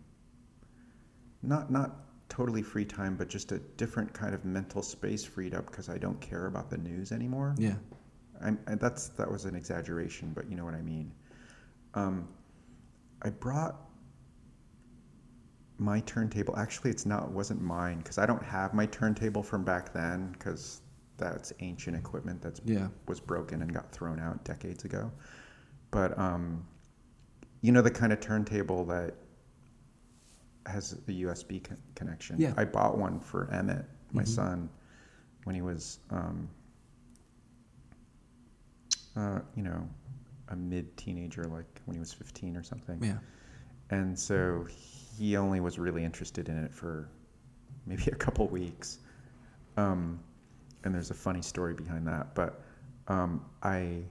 Not not totally free time, but just a different kind of mental space freed up because I don't care about the news anymore. Yeah. I'm, and that's that was an exaggeration, but you know what I mean. Um, I brought my turntable. Actually, it's not wasn't mine because I don't have my turntable from back then because that's ancient equipment that's Yeah. was broken and got thrown out decades ago. But um, you know the kind of turntable that has a USB con- connection. Yeah. I bought one for Emmett, my Mhm. son, when he was, um, uh, you know, a mid teenager, like when he was 15 or something. Yeah. And so he only was really interested in it for maybe a couple weeks. Um, and there's a funny story behind that. But um, I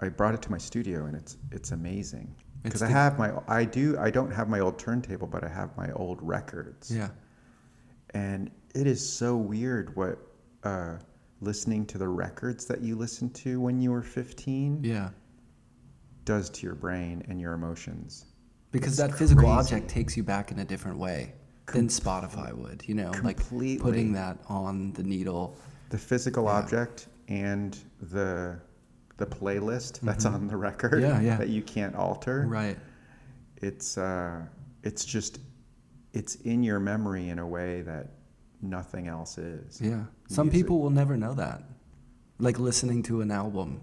I brought it to my studio, and it's it's amazing because I have my I do I don't have my old turntable, but I have my old records. Yeah. And it is so weird what uh, listening to the records that you listened to when you were 15 Yeah. does to your brain and your emotions. Because It's that physical crazy. object takes you back in a different way than Spotify would, you know, like putting that on the needle. the physical Yeah. object and the the playlist that's on the record Mm-hmm. Yeah, yeah. that you can't alter Right. it's uh it's just it's in your memory in a way that nothing else is Yeah. Some Music. people will never know that. Like listening to an album.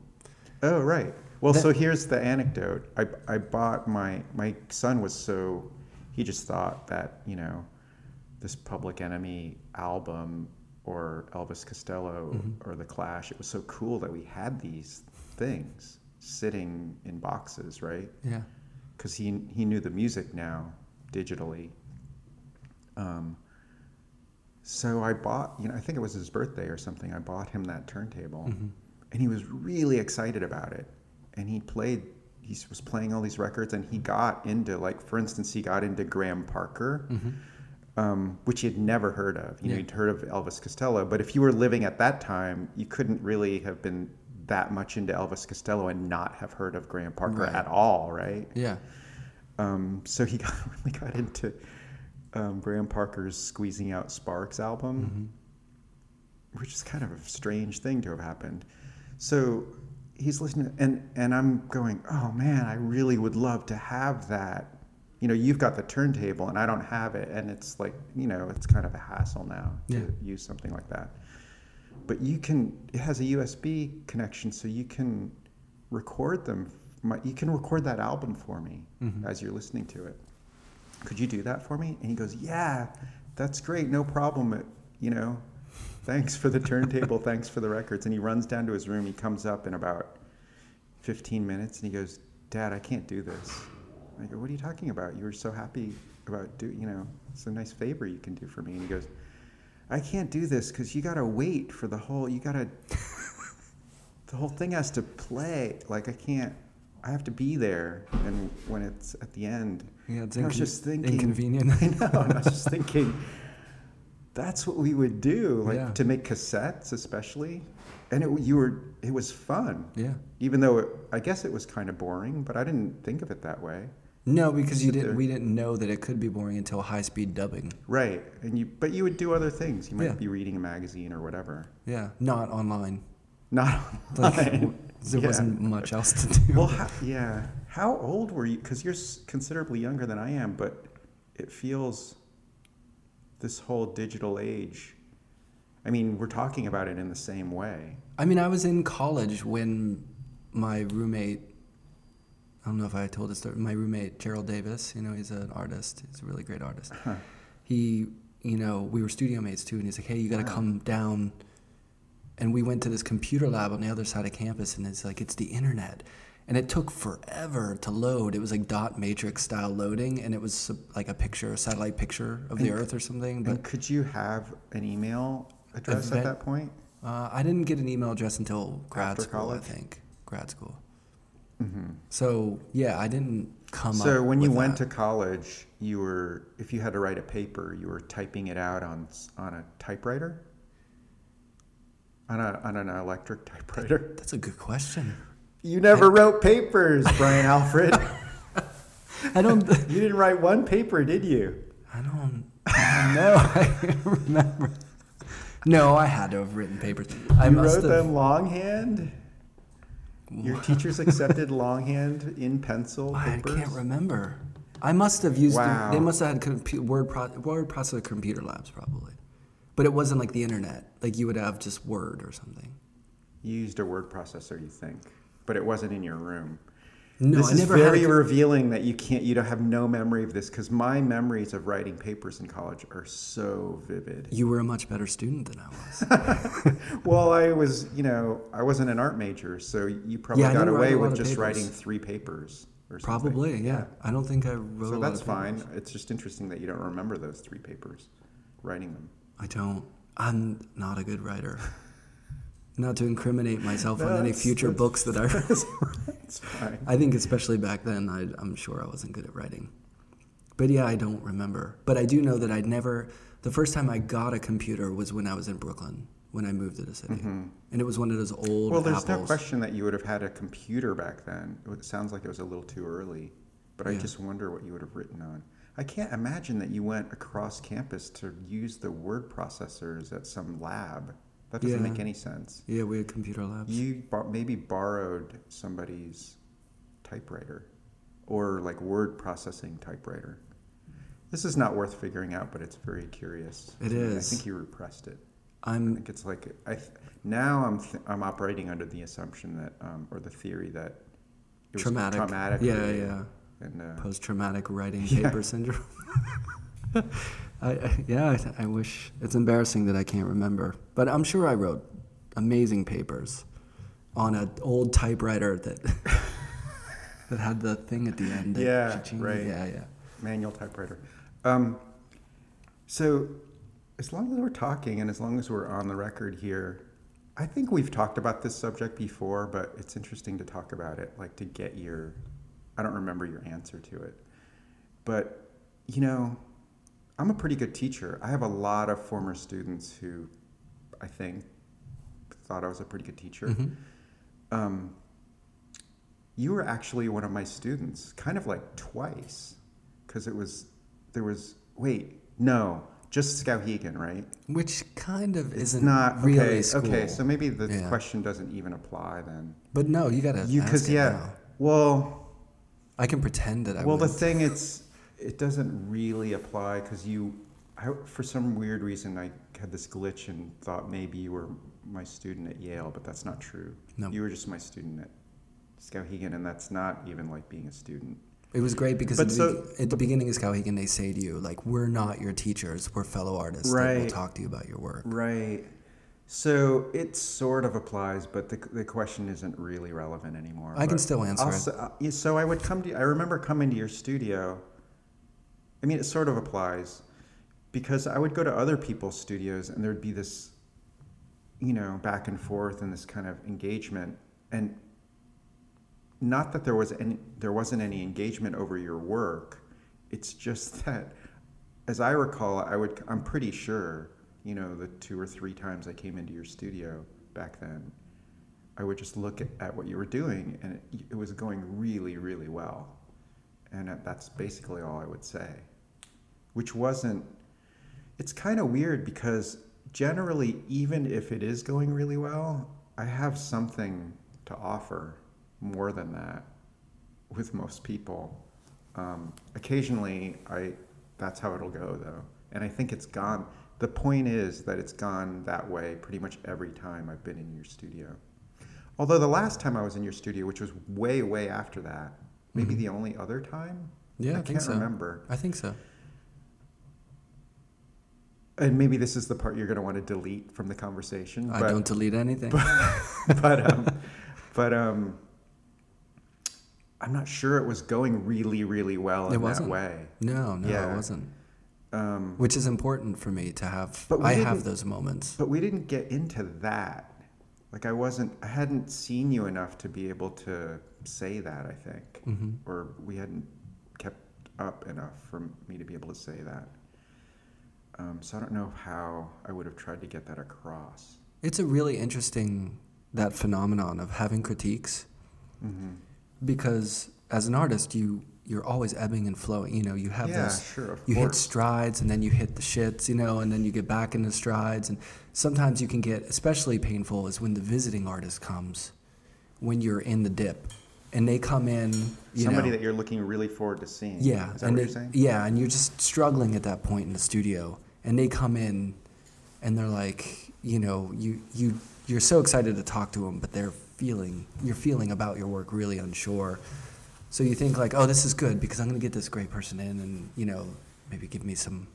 oh right well That- so here's the anecdote i i bought my my son was so he just thought that you know this public enemy album or elvis costello Mm-hmm. or the clash it was so cool that we had these things sitting in boxes right Yeah. because he he knew the music now digitally. Um, so I bought, you know, I think it was his birthday or something. I bought him that turntable, Mm-hmm. and he was really excited about it. And he played, he was playing all these records, and he got into, like, for instance, he got into Graham Parker. Um, which he had never heard of. You know, Yeah. he'd heard of Elvis Costello, but if you were living at that time, you couldn't really have been that much into Elvis Costello and not have heard of Graham Parker Right. at all, right? Yeah. Um, so he got really got into um, Graham Parker's "Squeezing Out Sparks" album, which is kind of a strange thing to have happened. So he's listening, and and I'm going, oh man, I really would love to have that. You know, you've got the turntable, and I don't have it, and it's like, you know, it's kind of a hassle now to Yeah. use something like that. But you can, it has a USB connection, so you can record them. My, you can record that album for me mm-hmm. as you're listening to it. Could you do that for me? And he goes, Yeah, that's great, no problem. It, you know, thanks for the turntable, thanks for the records. And he runs down to his room. He comes up in about 15 minutes, and he goes, Dad, I can't do this. I go, What are you talking about? You were so happy about do, you know, it's a nice favor you can do for me. And he goes, I can't do this because you gotta wait for the whole. You gotta. the whole thing has to play. Like I can't. I have to be there, and when it's at the end. Yeah, it's And I was just thinking. inconvenient. I know. And I was just thinking. That's what we would do, like Yeah. to make cassettes, especially. And it, you were. It was fun. Yeah. Even though it, I guess it was kind of boring, but I didn't think of it that way. No, because you didn't. there. We didn't know that it could be boring until high speed dubbing. Right. And you, but you would do other things. You might Yeah. be reading a magazine or whatever. Yeah, not online. Not Like, online. There Yeah. wasn't much else to do. Well, how, yeah. How old were you? Because you're considerably younger than I am, but it feels this whole digital age. I mean, we're talking about it in the same way. I mean, I was in college when my roommate. I don't know if I told this story. My roommate Gerald Davis, you know, he's an artist. He's a really great artist. Huh. He, you know, we were studio mates too, and he's like, "Hey, you got to Wow. come down." And we went to this computer lab on the other side of campus, and it's like it's the internet, and it took forever to load. It was like dot matrix style loading, and it was like a picture, a satellite picture of the And- Earth or something. But could you have an email address Event- at that point? uh, I didn't get an email address until grad After school. college? I think grad school. hmm So yeah, I didn't come up. So when you went that. to college, you were if you had to write a paper, you were typing it out on on a typewriter, on a on an electric typewriter. that's a good question. You never wrote papers, Brian Alfred. I don't. You didn't write one paper, did you? I don't. I don't know. I can't remember. No, I had to have written papers. I you wrote have. them longhand. Your teachers accepted longhand in pencil I can't remember. I must have used. Wow. They must have had compu- word pro- word processor computer labs probably, but it wasn't like the internet. Like you would have just Word or something. You used a word processor, you think, but it wasn't in your room. No, this I is very revealing that you can't. You don't have no memory of this because my memories of writing papers in college are so vivid. you were a much better student than I was. Well, I was, you know, I wasn't an art major, so you probably Yeah, got away with just papers. writing three papers or something. Probably, yeah. I don't think I wrote a So lot that's of fine. It's just interesting that you don't remember those three papers, writing them. I don't. I'm not a good writer. Not to incriminate myself on any future books that I fine. I think especially back then, I, I'm sure I wasn't good at writing. But yeah, I don't remember. But I do know that I'd never. The first time I got a computer was when I was in Brooklyn, when I moved to the city, and it was one of those old. Mm-hmm. Well, there's no question that you would have had a computer back then. It sounds like it was a little too early, but I Yeah. just wonder what you would have written on. I can't imagine that you went across campus to use the word processors at some lab. That doesn't Yeah. make any sense. Yeah, we had computer labs. You bar- maybe borrowed somebody's typewriter or like word processing typewriter. This is not worth figuring out, but it's very curious. It is. I think you repressed it. I I'm. think it's like I th- now I'm th- I'm operating under the assumption that um, or the theory that it was Traumatic. traumatic. Yeah, yeah. And uh, Post-traumatic writing Yeah. paper syndrome. I, I, yeah, I, I wish it's embarrassing that I can't remember, but I'm sure I wrote amazing papers on an old typewriter that that had the thing at the end. Yeah, right. Yeah, yeah. manual typewriter. Um, so, as long as we're talking and as long as we're on the record here, I think we've talked about this subject before, but it's interesting to talk about it, like to get your. I don't remember your answer to it, but you know, I'm a pretty good teacher. I have a lot of former students who, I think, thought I was a pretty good teacher. Mhm. Um, you were actually one of my students, kind of like twice, because it was there was wait no just Skowhegan, right? Which kind of It's isn't not really okay. school. Okay, so maybe the Yeah. question doesn't even apply then. but no, you gotta. You ask because yeah, now. well, I can pretend that I. well the wouldn't. thing it's it doesn't really apply because you I, for some weird reason I had this glitch and thought maybe you were my student at Yale, but that's not true. No. You were just my student at Skowhegan, and that's not even like being a student. It was great because at, the, so- be- at the beginning of Skowhegan, they say to you, like, we're not your teachers, we're fellow artists that will talk to you about your work. Right. So it sort of applies, but the, the question isn't really relevant anymore. I can still answer I'll it. uh, so I would come to. I remember coming to your studio. I mean, it sort of applies because I would go to other people's studios, and there'd be this, you know, back and forth and this kind of engagement, and not that there was any, there wasn't any engagement over your work. It's just that, as I recall, I would. I'm pretty sure, you know, the two or three times I came into your studio back then, I would just look at, at what you were doing, and it, it was going really, really well. And uh, that's basically all I would say. Which wasn't. It's kind of weird because generally, even if it is going really well, I have something to offer more than that with most people. Um, occasionally, I that's how it'll go though, and I think it's gone. The point is that it's gone that way pretty much every time I've been in your studio. Although the last time I was in your studio, which was way way after that, maybe Mhm. the only other time. Yeah, I, I, think can't so. remember. I think so. And maybe this is the part you're going to want to delete from the conversation. I but, don't delete anything. but um, but um, I'm not sure it was going really, really well in It that wasn't. way. no, no, Yeah. it wasn't. Um, Which is important for me to have. But I have those moments. but we didn't get into that. Like I wasn't, I hadn't seen you enough to be able to say that. I think, hmm or we hadn't kept up enough for me to be able to say that. Um, so I don't know how I would have tried to get that across. It's a really interesting that phenomenon of having critiques hmm because as an artist, you you're always ebbing and flowing. You know, you have Yeah, those sure, you hit strides and then you hit the shits, you know, and then you get back into strides. And sometimes you can get especially painful is when the visiting artist comes, when you're in the dip, and they come in. You Somebody know, that you're looking really forward to seeing. yeah, is that and what they, you're saying? yeah, and you're just struggling at that point in the studio, and they come in, and they're like, you know, you you you're so excited to talk to them, but they're feeling you're feeling about your work really unsure. So you think like, oh, this is good because I'm gonna get this great person in, and you know, maybe give me some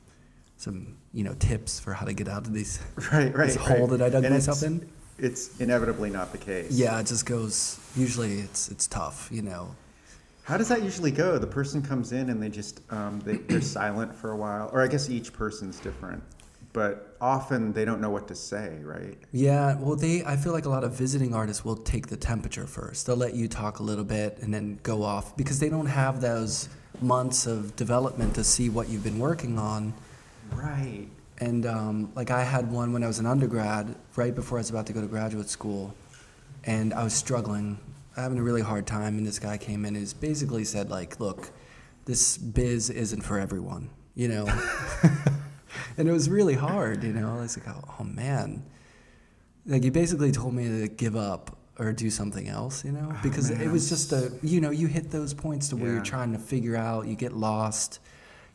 some you know tips for how to get out of these Right, right. this hole that I dug And myself it's, in. It's inevitably not the case. Yeah, it just goes. Usually, it's it's tough, you know. How does that usually go? The person comes in and they just um, they, they're silent for a while, or I guess each person's different, but often they don't know what to say, right? Yeah, well, they. I feel like a lot of visiting artists will take the temperature first. They'll let you talk a little bit and then go off because they don't have those months of development to see what you've been working on. Right. And um, like I had one when I was an undergrad, right before I was about to go to graduate school, and I was struggling, having a really hard time. And this guy came in and basically said like, "Look, this biz isn't for everyone," you know. and it was really hard, you know. I was like, "Oh, oh man," like he basically told me to give up or do something else, you know, Oh, because man, it was just a, you know, you hit those points to where Yeah. you're trying to figure out, you get lost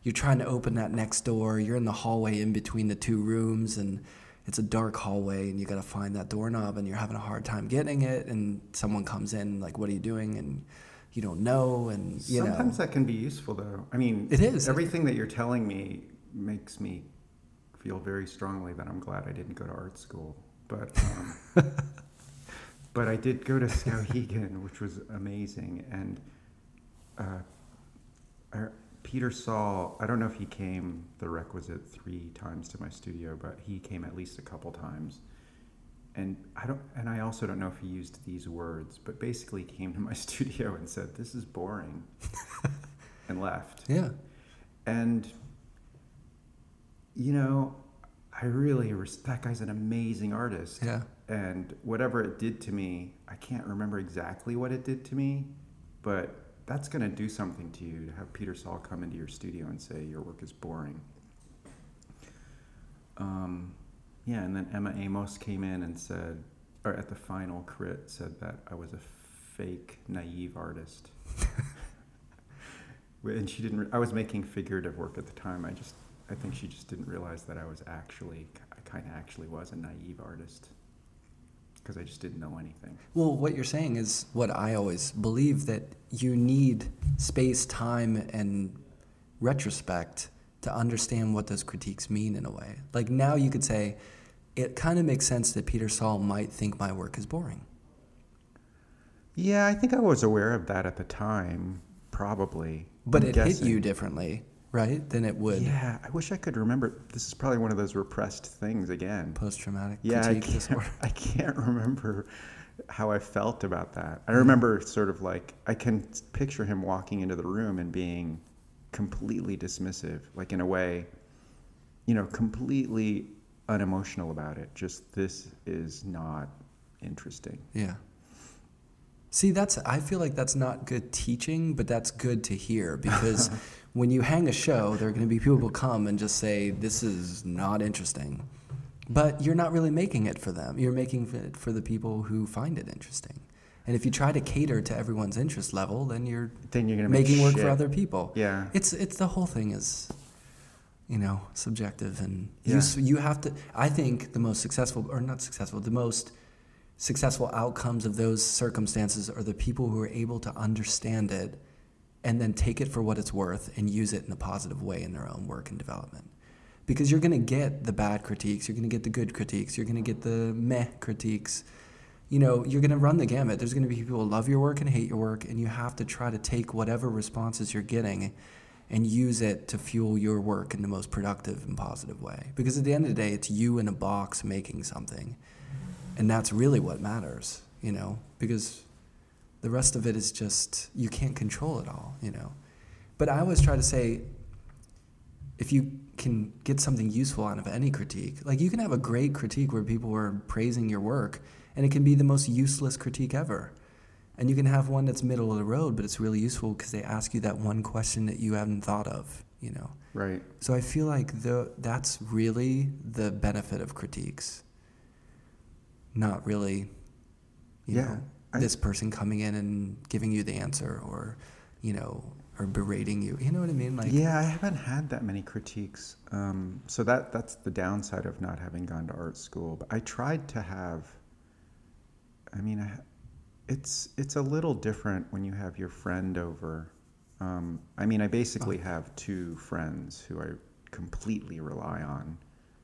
you're trying to open that next door you're in the hallway in between the two rooms and it's a dark hallway and you got to find that doorknob and you're having a hard time getting it and someone comes in like what are you doing and you don't know and you Sometimes know that can be useful, though. I mean, It is. Everything that you're telling me makes me feel very strongly that I'm glad I didn't go to art school, but. Um, But I did go to Skowhegan, which was amazing, and uh, I- Peter Saul. I don't know if he came the requisite three times to my studio, but he came at least a couple times. And I don't, and I also don't know if he used these words, but basically came to my studio and said, "This is boring," and left. yeah And you know, I really res- that guy's an amazing artist yeah and whatever it did to me, I can't remember exactly what it did to me, but that's going to do something to you to have Peter Saul come into your studio and say your work is boring. Um, yeah, and then Emma Amos came in and said, or at the final crit, said that I was a fake, naive artist. and she didn't. Re- I was making figurative work at the time. I just, I think she just didn't realize that I was actually, I kind of actually was a naive artist because I just didn't know anything. well what you're saying is what i always believe that you need space time and retrospect to understand what those critiques mean in a way like now you could say it kind of makes sense that peter saul might think my work is boring Yeah, I think I was aware of that at the time, probably. But I'm it hit you differently, right? Than it would Yeah, I wish I could remember. This is probably one of those repressed things again. post traumatic Yeah, I can't. I can't remember how I felt about that. I remember sort of like I can picture him walking into the room and being completely dismissive, like in a way, you know, completely unemotional about it. Just this is not interesting. Yeah. See, that's I feel like that's not good teaching, but that's good to hear because when you hang a show, there are going to be people who come and just say this is not interesting. But you're not really making it for them. You're making it for the people who find it interesting. And if you try to cater to everyone's interest level, then you're then you're making work shit. for other people. Yeah. It's it's the whole thing is, you know, subjective, and Yeah. you you have to. I think the most successful, or not successful, the most successful outcomes of those circumstances are the people who are able to understand it, and then take it for what it's worth and use it in a positive way in their own work and development. Because you're gonna get the bad critiques, you're gonna get the good critiques, you're gonna get the meh critiques. You know, you're gonna run the gamut. There's gonna be people who love your work and hate your work, and you have to try to take whatever responses you're getting and use it to fuel your work in the most productive and positive way. Because at the end of the day, it's you in a box making something. And that's really what matters, you know, because the rest of it is just, you can't control it all, you know. But I always try to say, if you can get something useful out of any critique, like you can have a great critique where people are praising your work, and it can be the most useless critique ever. And you can have one that's middle of the road, but it's really useful because they ask you that one question that you haven't thought of, you know. Right. So I feel like the that's really the benefit of critiques. Not really, you Yeah, know, This person coming in and giving you the answer or, you know, or berating you. You know what I mean? Like yeah, I haven't had that many critiques. Um, so that that's the downside of not having gone to art school. But I tried to have. I mean, I, it's it's a little different when you have your friend over. Um, I mean, I basically have two friends who I completely rely on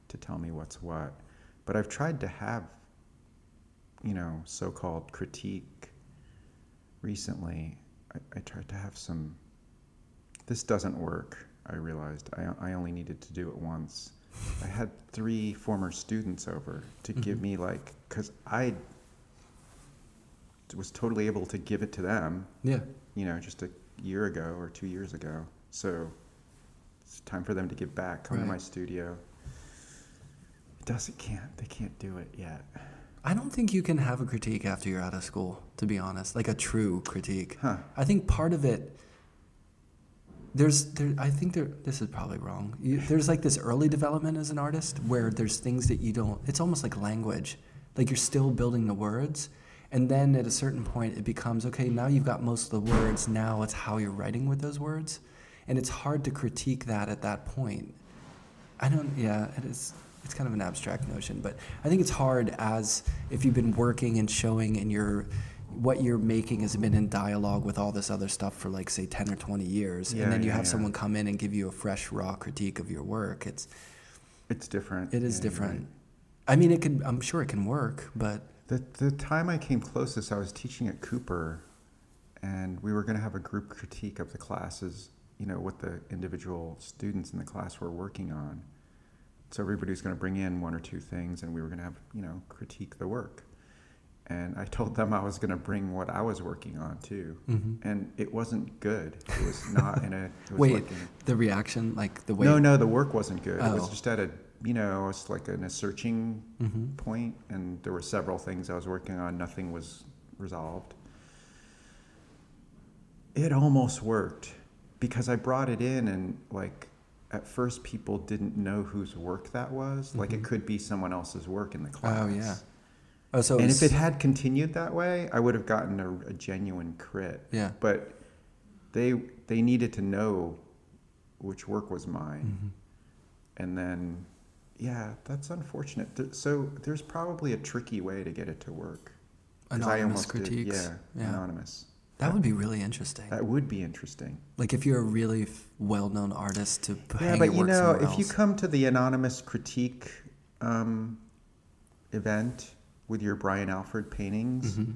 to tell me what's what. But I've tried to have, you know, so-called critique recently. I, I tried to have some this doesn't work. I realized I, I only needed to do it once. I had three former students over to give Mhm. me like, because I was totally able to give it to them, yeah. you know, just a year ago or two years ago. So it's time for them to give back. Come to my studio. It doesn't can't they can't do it yet. I don't think you can have a critique after you're out of school, to be honest. Like a true critique. Huh. I think part of it there's there I think there this is probably wrong. You, there's like this early development as an artist where there's things that you don't it's almost like language. Like you're still building the words and then at a certain point it becomes okay, now you've got most of the words, now it's how you're writing with those words. And it's hard to critique that at that point. I don't. Yeah, it is. It's kind of an abstract notion, but I think it's hard as if you've been working and showing, and you're what you're making has been in dialogue with all this other stuff for like say ten or twenty years, Yeah, and then you yeah, have yeah. someone come in and give you a fresh, raw critique of your work. It's It's different. it is different. right. I mean, it could. I'm sure it can work, but The the time I came closest, I was teaching at Cooper, and we were going to have a group critique of the classes. You know what the individual students in the class were working on. So everybody was going to bring in one or two things, and we were going to have you know critique the work. And I told them I was going to bring what I was working on too, Mhm. and it wasn't good. It was not in a. It was Wait, like in- the reaction, like the way. no, no, the work wasn't good. It was Oh. just at a, you know, it's like in a searching hmm point, and there were several things I was working on. Nothing was resolved. It almost worked because I brought it in, and like at first, people didn't know whose work that was. Like it Mhm. could be someone else's work in the class. Oh yeah. Oh, so and if it had continued that way, I would have gotten a, a genuine crit. yeah. But they they needed to know which work was mine hmm and then yeah that's unfortunate Th- so there's probably a tricky way to get it to work Anonymous almost did- critiques. yeah, Yeah. anonymous That would be really interesting. that would be interesting Like if you're a really f- well-known artist to yeah but you know if you come to the anonymous critique um, event with your brian alfred paintings Mhm.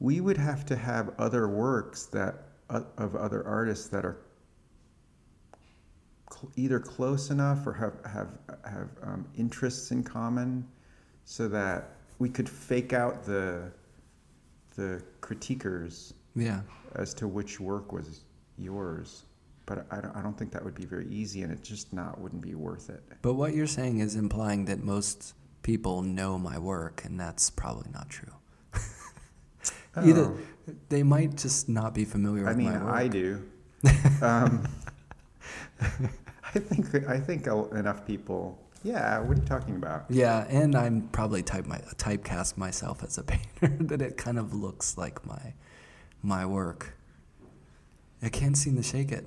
we would have to have other works that uh, of other artists that are cl- either close enough or have have have um, interests in common, so that we could fake out the the critiquers Yeah. as to which work was yours. But I don't, I don't think that would be very easy, and it just not wouldn't be worth it. But what you're saying is implying that most people know my work, and that's probably not true. Either Oh, they might just not be familiar with I mean, my work. I do. um, I think I think enough people, Yeah, what are you talking about? Yeah, and I'm probably type my typecast myself as a painter that it kind of looks like my my work. I can't seem to shake it.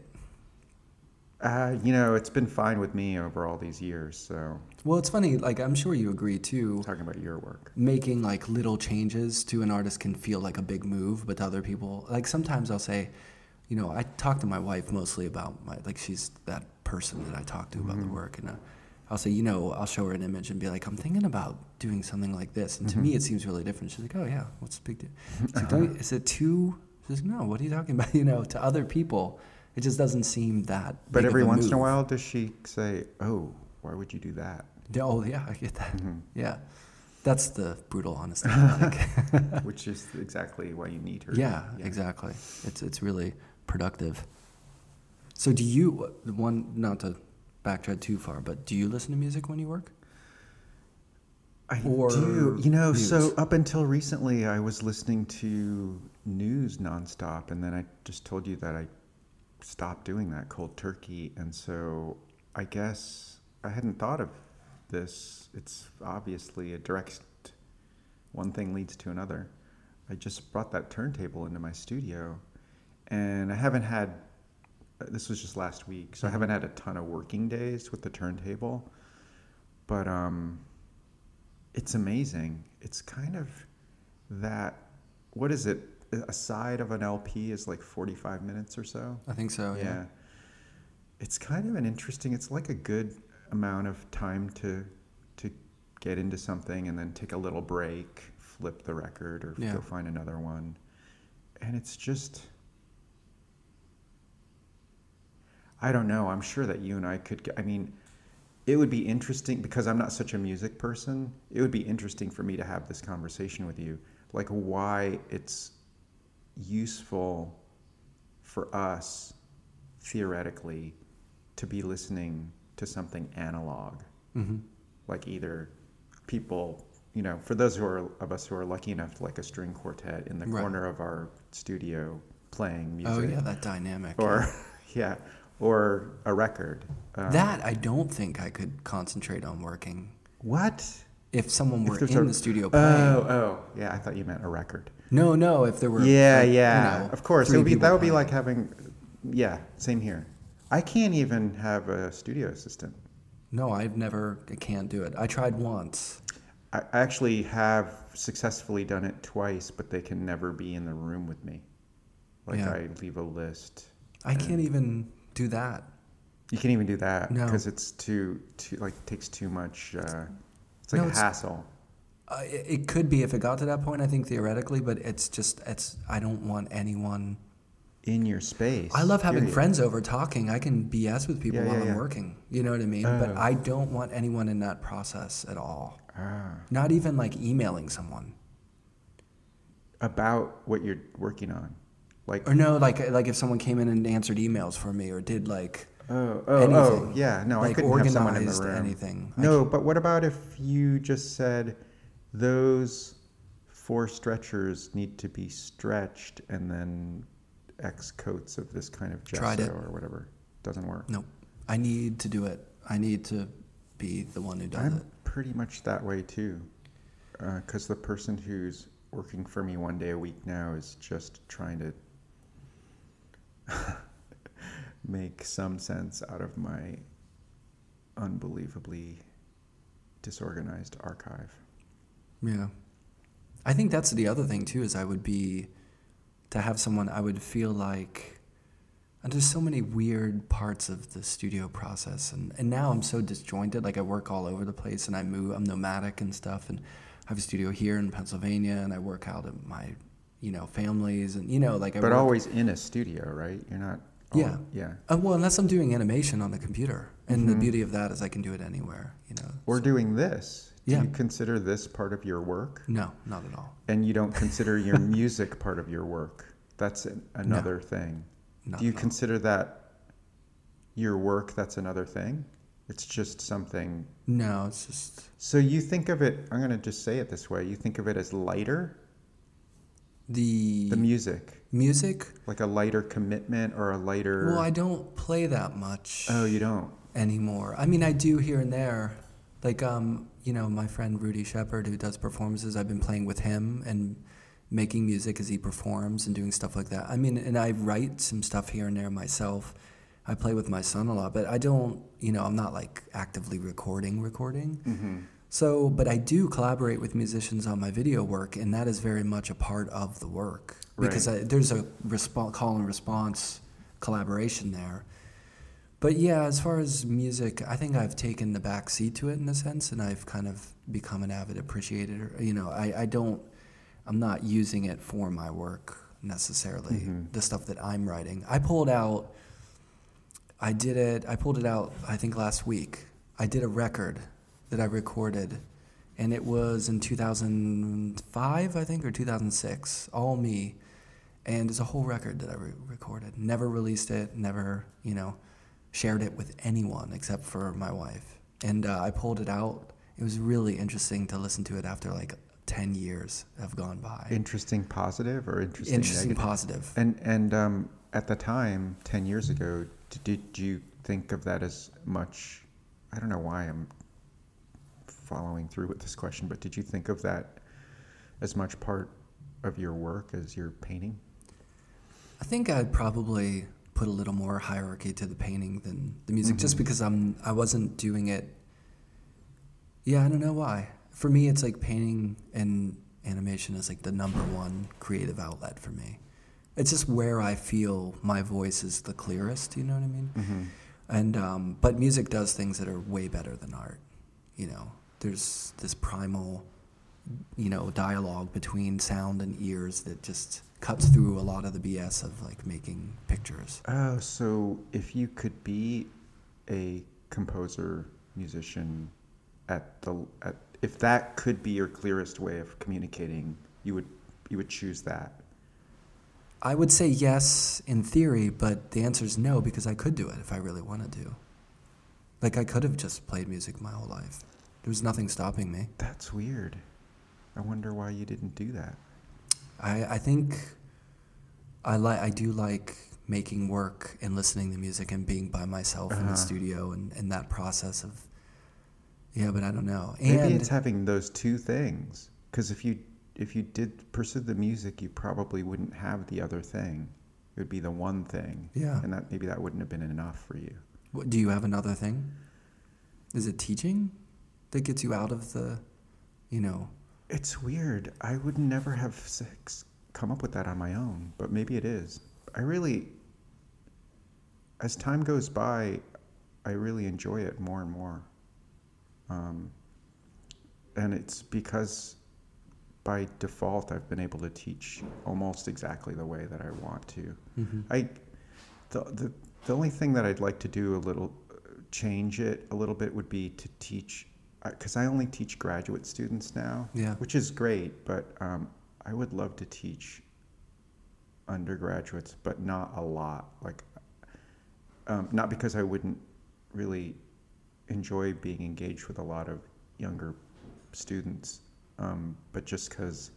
Uh, you know, it's been fine with me over all these years. So Well, it's funny. Like I'm sure you agree too. talking about your work. Making like little changes to an artist can feel like a big move, but to other people, like sometimes I'll say, you know, I talk to my wife mostly about my like she's that person that I talk to about the work, and uh, I'll say, you know, I'll show her an image and be like, I'm thinking about doing something like this, and to me it seems really different. She's like, oh yeah, what's the big deal? Like, "Don't is it too? She's like, no, what are you talking about? You know, to other people, it just doesn't seem that. But every once in a while, does she say, "Oh, why would you do that?" Yeah, Oh yeah, I get that. Mm-hmm. Yeah, that's the brutal honesty. Which is exactly why you need her. yeah, exactly. It's it's really productive. So do you one not to backtrack too far, but do you listen to music when you work? I Or do. You know, so up until recently, I was listening to news nonstop, and then I just told you that I stopped doing that cold turkey, and so I guess I hadn't thought of this. It's obviously a direct one thing leads to another. I just brought that turntable into my studio, and I haven't had. This was just last week, so I haven't had a ton of working days with the turntable, but um it's amazing. It's kind of that. What is it? A side of an LP is like 45 minutes or so. I think so. Yeah. yeah. It's kind of an interesting. It's like a good amount of time to to get into something and then take a little break, flip the record, or Yeah. go find another one. And it's just. I don't know. I'm sure that you and I could. Get, I mean, it would be interesting because I'm not such a music person. It would be interesting for me to have this conversation with you, like why it's useful for us theoretically to be listening to something analog, hmm like either people, you know, for those who are of us who are lucky enough to like a string quartet in the Right. corner of our studio playing music, Oh yeah, that dynamic. or yeah, or a record. Um, that I don't think I could concentrate on working. what? If someone were there's in a- the studio playing. Oh, oh, yeah. I thought you meant a record. No, no. If there were. yeah, like, you yeah. know, of course, it would be that would be like having. Yeah, same here. I can't even have a studio assistant. No, I've never. I can't do it. I tried once. I I actually have successfully done it twice, but they can never be in the room with me. Like Yeah. I leave a list. I can't even do that. You can't even do that No. because it's too too like takes too much. Uh, it's No, like a it's- hassle. Uh, it, it could be if it got to that point. I think theoretically, but it's just it's. I don't want anyone. in your space. I love having period. friends over talking. I can BS with people Yeah, while yeah, I'm yeah. working. You know what I mean? but Oh. I don't want anyone in that process at all. Ah. Not even like emailing someone. about what you're working on, like Or no, like like if someone came in and answered emails for me or did like oh oh oh yeah no I couldn't have someone in the room. anything. No, but what about if you just said those four stretchers need to be stretched and then X coats of this kind of gesso Tried it. or whatever doesn't work? Nope. I need to do it. I need to be the one who does I'm it. pretty much that way too, uh, because the person who's working for me one day a week now is just trying to make some sense out of my unbelievably disorganized archive. Yeah. I think that's the other thing too is I would be to have someone I would feel like and there's so many weird parts of the studio process and, and now I'm so disjointed like I work all over the place and I move I'm nomadic and stuff and I have a studio here in Pennsylvania and I work out at my you know families and you know like I but work, always in a studio, right? You're not. all- Yeah. Yeah. uh, well unless I'm doing animation on the computer and the Mhm. beauty of that is I can do it anywhere you know Or So- doing this. Do Yeah. you consider this part of your work? no not at all And you don't consider your music part of your work? That's an, another thing. not Do you at all. consider that your work? That's another thing. It's just something. no it's just So you think of it. I'm going to just say it this way. You think of it as lighter, the the music, music like a lighter commitment or a lighter. Well, I don't play that much oh, you don't. anymore. I mean, I do here and there, Like um, you know, my friend Rudy Shepard who does performances, I've been playing with him and making music as he performs and doing stuff like that. I mean, and I write some stuff here and there myself. I play with my son a lot, but I don't, you know, I'm not like actively recording recording. Mm-hmm. So, but I do collaborate with musicians on my video work, and that is very much a part of the work because I, there's a response, call and response collaboration there. But yeah, as far as music, I think I've taken the back seat to it in a sense, and I've kind of become an avid appreciator. You know, I, I don't, I'm not using it for my work necessarily, Mhm. the stuff that I'm writing. I pulled out, I did it, I pulled it out, I think last week. I did a record that I recorded, and it was in 2005, I think, or 2006, all me. And it's a whole record that I re- recorded. Never released it, never, you know, shared it with anyone except for my wife. And uh, I pulled it out. It was really interesting to listen to it after like 10 years have gone by. Interesting positive or interesting, interesting negative? positive. And and um, at the time, ten years ago, did you think of that as much? I don't know why I'm following through with this question, but did you think of that as much part of your work as your painting? I think I'd probably put a little more hierarchy to the painting than the music, just Mhm. because I'm I wasn't doing it. Yeah, I don't know why. For me, it's like painting and animation is like the number one creative outlet for me. It's just where I feel my voice is the clearest. You know what I mean? Mm-hmm. And um, but music does things that are way better than art. You know, there's this primal, you know, dialogue between sound and ears that just cuts through a lot of the BS of like making pictures. Oh, so if you could be a composer, musician, at the at if that could be your clearest way of communicating, you would you would choose that. I would say yes in theory, but the answer is no because I could do it if I really wanted to. Like I could have just played music my whole life. There was nothing stopping me. That's weird. I wonder why you didn't do that. I, I think I like I do like making work and listening to music and being by myself in Uh-huh. the studio and, and that process of yeah, but I don't know. Maybe And it's having those two things. Because if you if you did pursue the music, you probably wouldn't have the other thing. It would be the one thing. Yeah. And that maybe that wouldn't have been enough for you. what, do you have another thing? Is it teaching that gets you out of the, you know? It's weird. I would never have sex come up with that on my own, but maybe it is. I really, as time goes by, I really enjoy it more and more. Um, and it's because by default I've been able to teach almost exactly the way that I want to. Mhm. I, the, the, the only thing that I'd like to do a little, change it a little bit would be to teach, because I only teach graduate students now, Yeah. which is great, but um, I would love to teach undergraduates, but not a lot. Like, um, not because I wouldn't really enjoy being engaged with a lot of younger students, um, but just because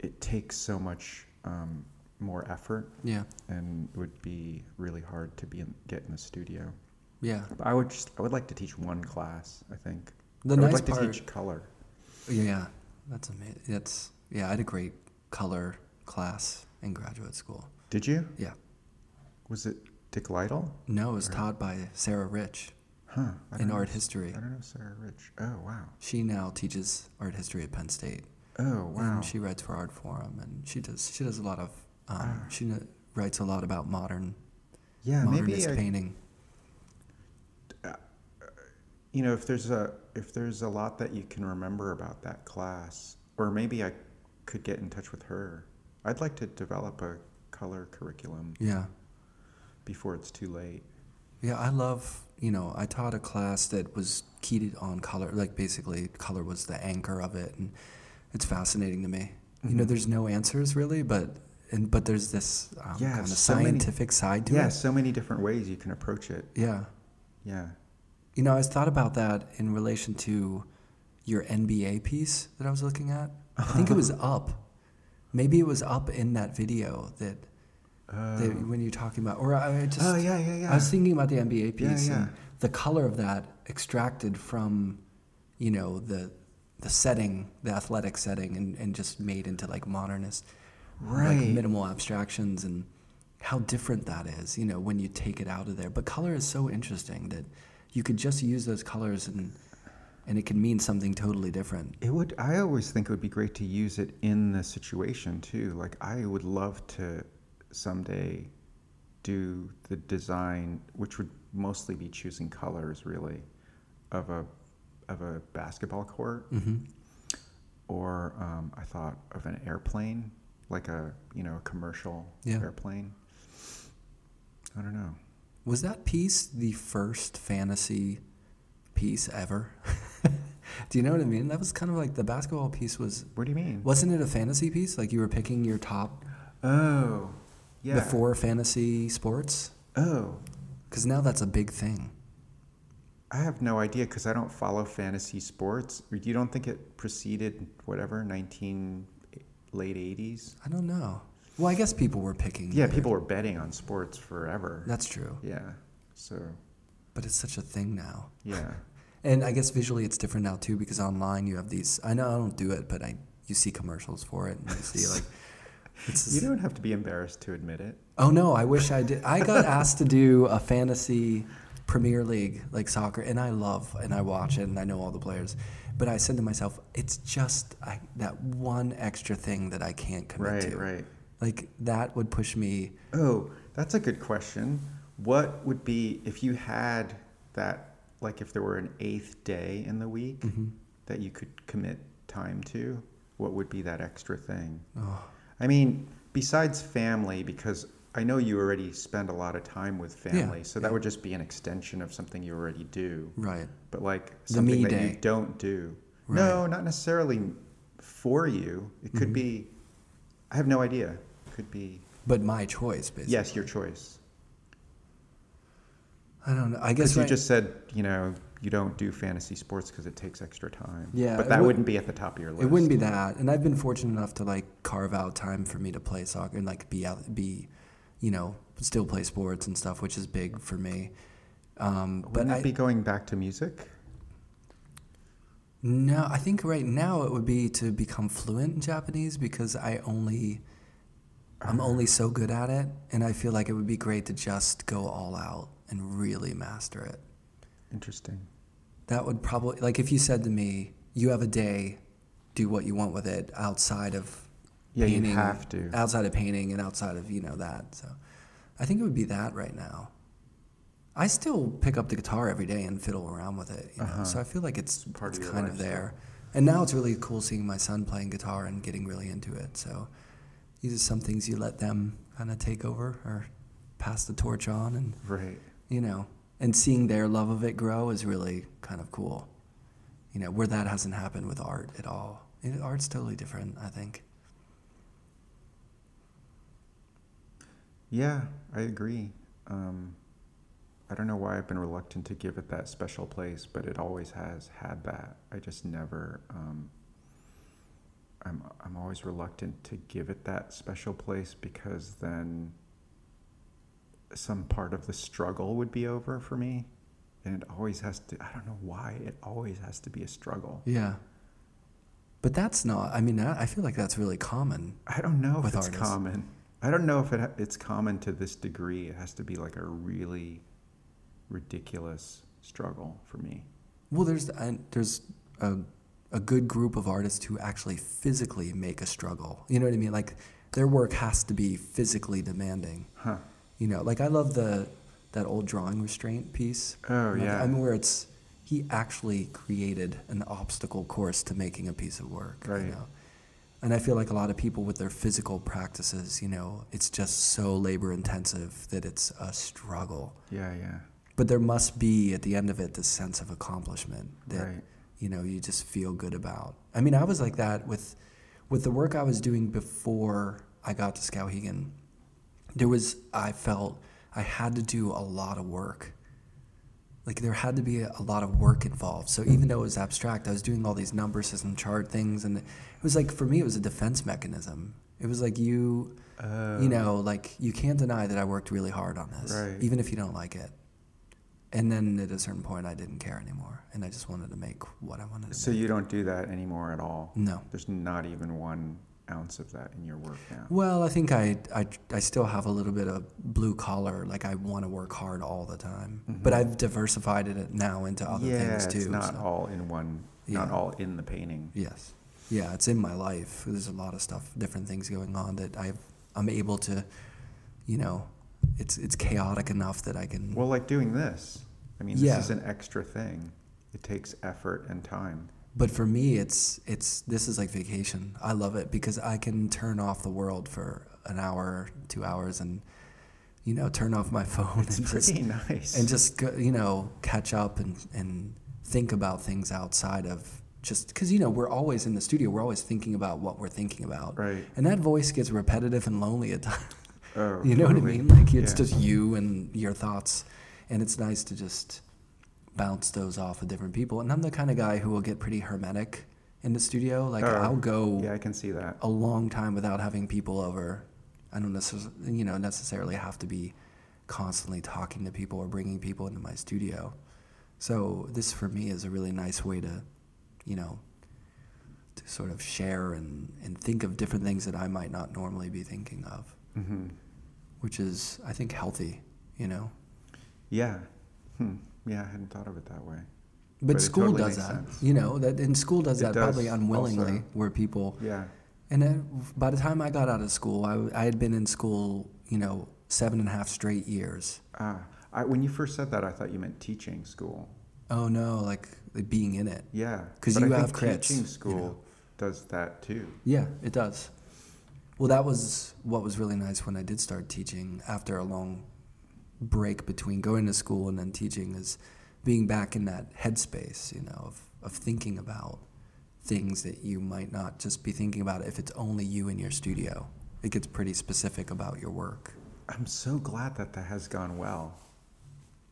it takes so much um, more effort Yeah. and would be really hard to be in, get in the studio. Yeah. But I would just I would like to teach one class. I think The I would nice like part to teach color. Yeah, that's amazing. That's yeah. I had a great color class in graduate school. Did you? Yeah. Was it Dick Lytle? No, it was Right. taught by Sarah Rich Huh. In art know. history. I don't know Sarah Rich. Oh wow. She now teaches art history at Penn State. Oh wow. And she writes for Artforum, and she does she does a lot of um, Ah. she writes a lot about modern yeah, maybe modernist I, painting. You know if there's a if there's a lot that you can remember about that class, or maybe I could get in touch with her. I'd like to develop a color curriculum Yeah, before it's too late. yeah. I love you know I taught a class that was keyed on color, like basically color was the anchor of it, and it's fascinating to me. You know, Mhm. there's no answers really, but and but there's this um, Yeah, kind of so many- scientific side to it. Yeah, so many different ways you can approach it. Yeah. Yeah. You know, I thought about that in relation to your NBA piece that I was looking at. I think it was up. Maybe it was up in that video that, Oh. that when you're talking about, or I just, oh yeah, yeah, yeah. I was thinking about the NBA Yeah, piece yeah. and the color of that extracted from you know, the the setting, the athletic setting, and, and just made into like modernist, Right. like minimal abstractions, and how different that is, you know, when you take it out of there. But color is so interesting that you could just use those colors and and it can mean something totally different. It would. I always think it would be great to use it in the situation too. Like I would love to someday do the design, which would mostly be choosing colors, really, of a of a basketball court, hmm or um, I thought of an airplane, like a you know a commercial Yeah. airplane. I don't know. Was that piece the first fantasy piece ever? Do you know what I mean? That was kind of like the basketball piece was. What do you mean? Wasn't it a fantasy piece? Like you were picking your top Oh, yeah. before fantasy sports? Oh, Because now that's a big thing. I have no idea because I don't follow fantasy sports. You don't think it preceded whatever nineteen late eighties? I don't know. Well, I guess people were picking. Yeah, their- people were betting on sports forever. That's true. Yeah. So But it's such a thing now. yeah. And I guess visually it's different now too because online you have these. I know I don't do it, but I you see commercials for it and you see like. It's You don't have to be embarrassed to admit it. Oh no, I wish I did. I got asked to do a fantasy Premier League like soccer, and I love and I watch it and I know all the players. But I said to myself, it's just I, that one extra thing that I can't commit Right, to. right. Like that would push me. Oh, that's a good question. What would be if you had that like if there were an eighth day in the week Mm-hmm. that you could commit time to, what would be that extra thing? Oh, I mean, besides family, because I know you already spend a lot of time with family, yeah, so that yeah. would just be an extension of something you already do. right. But like something me that day. you don't do. Right. No, not necessarily for you. It could Mhm. be. I have no idea. Could be. But my choice, basically. Yes, your choice. I don't know. I Because guess you just said you know you don't do fantasy sports because it takes extra time. Yeah, but that would- wouldn't be at the top of your list. It wouldn't be that, and I've been fortunate enough to like carve out time for me to play soccer and like be out, be, you know, still play sports and stuff, which is big for me. Um, but Wouldn't I, be going back to music? no, I think right now it would be to become fluent in Japanese because I only, I'm only so good at it, and I feel like it would be great to just go all out and really master it. Interesting. That would probably like if you said to me, "You have a day, do what you want with it outside of Yeah, you painting, have to. outside of painting and outside of you know that." So, I think it would be that right now. I still pick up the guitar every day and fiddle around with it, you know. Uh-huh. So I feel like it's Part it's your kind of there. And now it's really cool seeing my son playing guitar and getting really into it. So these are some things you let them kind of take over or pass the torch on, and Right. you know, and seeing their love of it grow is really kind of cool. You know, where that hasn't happened with art at all. It, art's totally different, I think. Yeah, I agree. Um, I don't know why I've been reluctant to give it that special place, but it always has had that. I just never. Um, I'm I'm always reluctant to give it that special place because then some part of the struggle would be over for me, and it always has to. I don't know why it always has to be a struggle. Yeah. But that's not, I mean, I feel like that's really common. I don't know if it's artists. common. I don't know if it, it's common to this degree. It has to be like a really ridiculous struggle for me. Well, there's, and there's a, a good group of artists who actually physically make a struggle. You know what I mean? Like, their work has to be physically demanding. Huh. You know, like I love the that old drawing restraint piece. Oh, Like, yeah. I mean, where it's he actually created an obstacle course to making a piece of work. Right. You know? And I feel like a lot of people with their physical practices, you know, it's just so labor intensive that it's a struggle. Yeah, yeah. But there must be at the end of it this sense of accomplishment that Right. You know you just feel good about. I mean, I was like that with with the work I was doing before I got to Skowhegan. There was I felt I had to do a lot of work. Like there had to be a, a lot of work involved. So even though it was abstract, I was doing all these number system chart things, and it was like for me it was a defense mechanism. It was like you Oh. you know, like you can't deny that I worked really hard on this, Right. even if you don't like it. And then at a certain point, I didn't care anymore, and I just wanted to make what I wanted to do. So make. you don't do that anymore at all. no. There's not even one ounce of that in your work now. Well, I think I, I, I still have a little bit of blue collar. Like I want to work hard all the time, but Mhm. I've diversified it now into other yeah, things too. it's not so- all in one. Not all in the painting. Yes. Yeah, it's in my life. There's a lot of stuff, different things going on that I've, I'm able to, you know, it's it's chaotic enough that I can. Well, like doing this. I mean, Yeah. this is an extra thing. It takes effort and time. but for me, it's it's this is like vacation. I love it because I can turn off the world for an hour, two hours, and you know, turn off my phone It's and just pretty nice. and just you know catch up and and think about things outside of just because you know we're always in the studio. We're always thinking about what we're thinking about. right. And that voice gets repetitive and lonely at times. Oh, You know what I mean? Like it's Yeah. just you and your thoughts, and it's nice to just bounce those off of different people. And I'm the kind of guy who will get pretty hermetic in the studio. Like Oh, I'll go Yeah, I can see that. a long time without having people over. I don't necessarily, you know, necessarily have to be constantly talking to people or bringing people into my studio. So this for me is a really nice way to, you know, to sort of share and, and think of different things that I might not normally be thinking of hmm which is I think healthy, you know. Yeah. Hmm. Yeah, I hadn't thought of it that way. But, But school totally does that, sense. you know. That and school does It that probably unwillingly, also. where people. Yeah. And then by the time I got out of school, I, I had been in school, you know, seven and a half straight years. Ah, I, when you first said that, I thought you meant teaching school. Oh no, like, like being in it. Yeah, because you I have think crits, Teaching you school know. does that too. Yeah, it does. Well, that was what was really nice when I did start teaching after a long break between going to school and then teaching is being back in that headspace, you know, of, of thinking about things that you might not just be thinking about if it's only you in your studio. It gets pretty specific about your work. I'm so glad that that has gone well.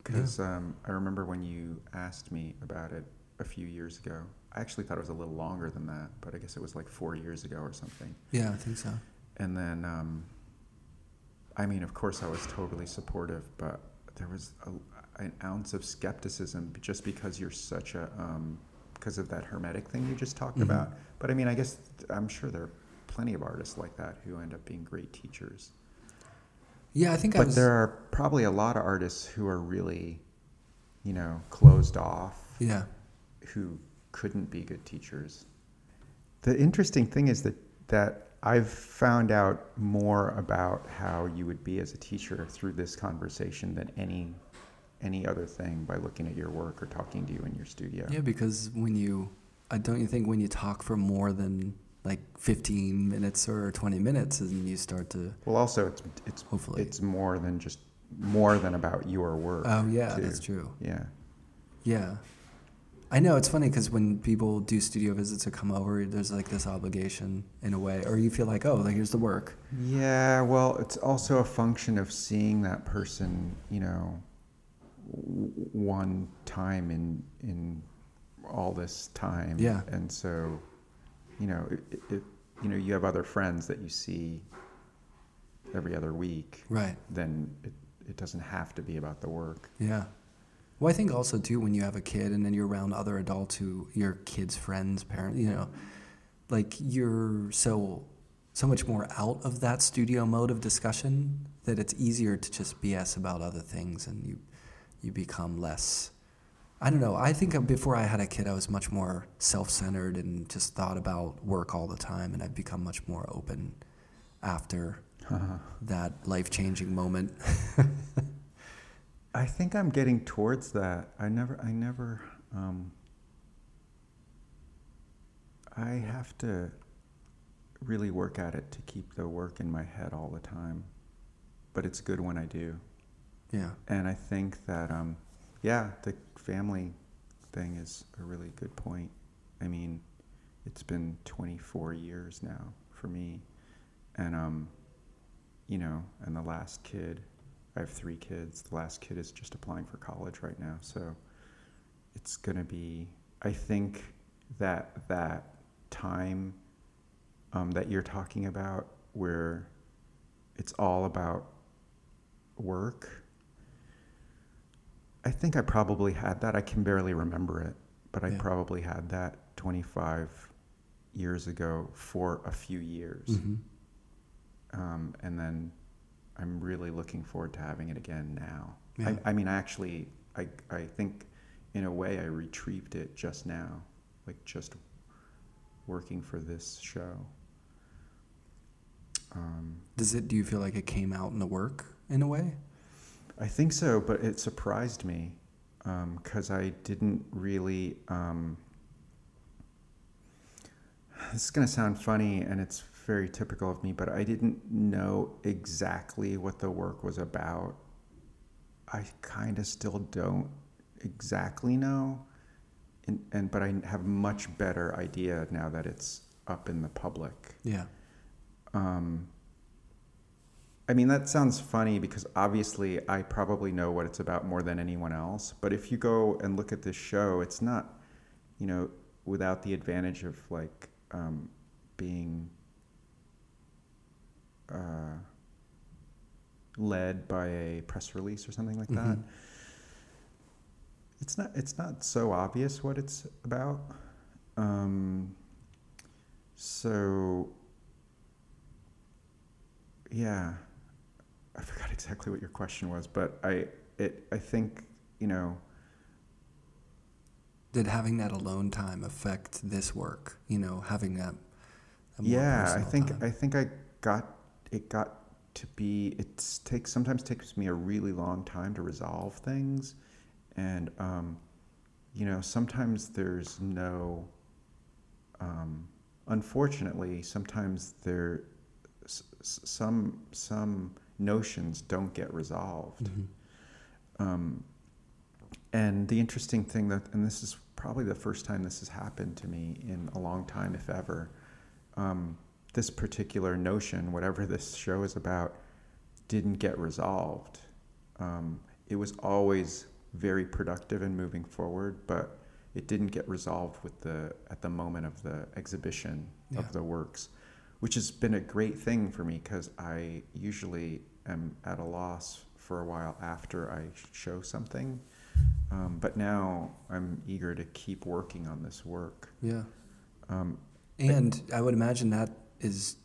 Because um, I remember when you asked me about it a few years ago. I actually thought it was a little longer than that, but I guess it was like four years ago or something. Yeah, I think so. And then, um, I mean, of course, I was totally supportive, but there was a, an ounce of skepticism just because you're such a, um, because of that hermetic thing you just talked Mhm. about. But I mean, I guess I'm sure there are plenty of artists like that who end up being great teachers. Yeah, I think I But was. there are probably a lot of artists who are really, you know, closed off, Yeah. who couldn't be good teachers. The interesting thing is that that I've found out more about how you would be as a teacher through this conversation than any any other thing by looking at your work or talking to you in your studio. Yeah, because when you, I don't you think when you talk for more than like 15 minutes or 20 minutes, and you start to Well, also it's it's hopefully. it's more than just more than about your work. oh yeah, too. that's true. Yeah. Yeah, I know it's funny because when people do studio visits or come over, there's like this obligation in a way, or you feel like, oh, like here's the work. Yeah, well, it's also a function of seeing that person, you know, w- one time in in all this time. Yeah. And so, you know, it, it, it, you know, you have other friends that you see every other week. Right. Then it it doesn't have to be about the work. Yeah. Well, I think also too when you have a kid and then you're around other adults who your kids' friends, parents, you know, like you're so so much more out of that studio mode of discussion that it's easier to just BS about other things and you you become less. I don't know. I think before I had a kid, I was much more self-centered and just thought about work all the time, and I've become much more open after that life-changing moment. I think I'm getting towards that. I never, I never, um, I have to really work at it to keep the work in my head all the time. But it's good when I do. yeah. And I think that, um, yeah, the family thing is a really good point. I mean, it's been 24 years now for me. And, um, you know, and the last kid, I have three kids. The last kid is just applying for college right now. So it's going to be, I think that that time um, that you're talking about where it's all about work I think I probably had that. I can barely remember it, but I Yeah. probably had that 25 years ago for a few years. Mhm. Um, and then I'm really looking forward to having it again now. Yeah. I, I mean, actually, I, I think in a way I retrieved it just now, like just working for this show. Um, Does it? Do you feel like it came out in the work in a way? I think so, but it surprised me because I didn't really. Um, this is going to sound funny and it's very typical of me, but I didn't know exactly what the work was about. I kind of still don't exactly know, and, and but I have much better idea now that it's up in the public. Yeah. Um, I mean, that sounds funny because obviously I probably know what it's about more than anyone else. But if you go and look at this show, it's not, you know, without the advantage of like um, being uh, led by a press release or something like that. Mhm. It's not. It's not so obvious what it's about. Um, so yeah, I forgot exactly what your question was, but I it I think you know Did having that alone time affect this work? You know, having that. that yeah I think time? I think I got it got to be it takes sometimes takes me a really long time to resolve things, and um, you know sometimes there's no um, unfortunately sometimes there s- some some notions don't get resolved. Mhm. Um, and the interesting thing that, and this is probably the first time this has happened to me in a long time, if ever, um, this particular notion, whatever this show is about, didn't get resolved. Um, it was always very productive and moving forward, but it didn't get resolved with the at the moment of the exhibition Yeah. of the works, which has been a great thing for me because I usually am at a loss for a while after I show something. Um, but now I'm eager to keep working on this work. Yeah. Um, And I would imagine that is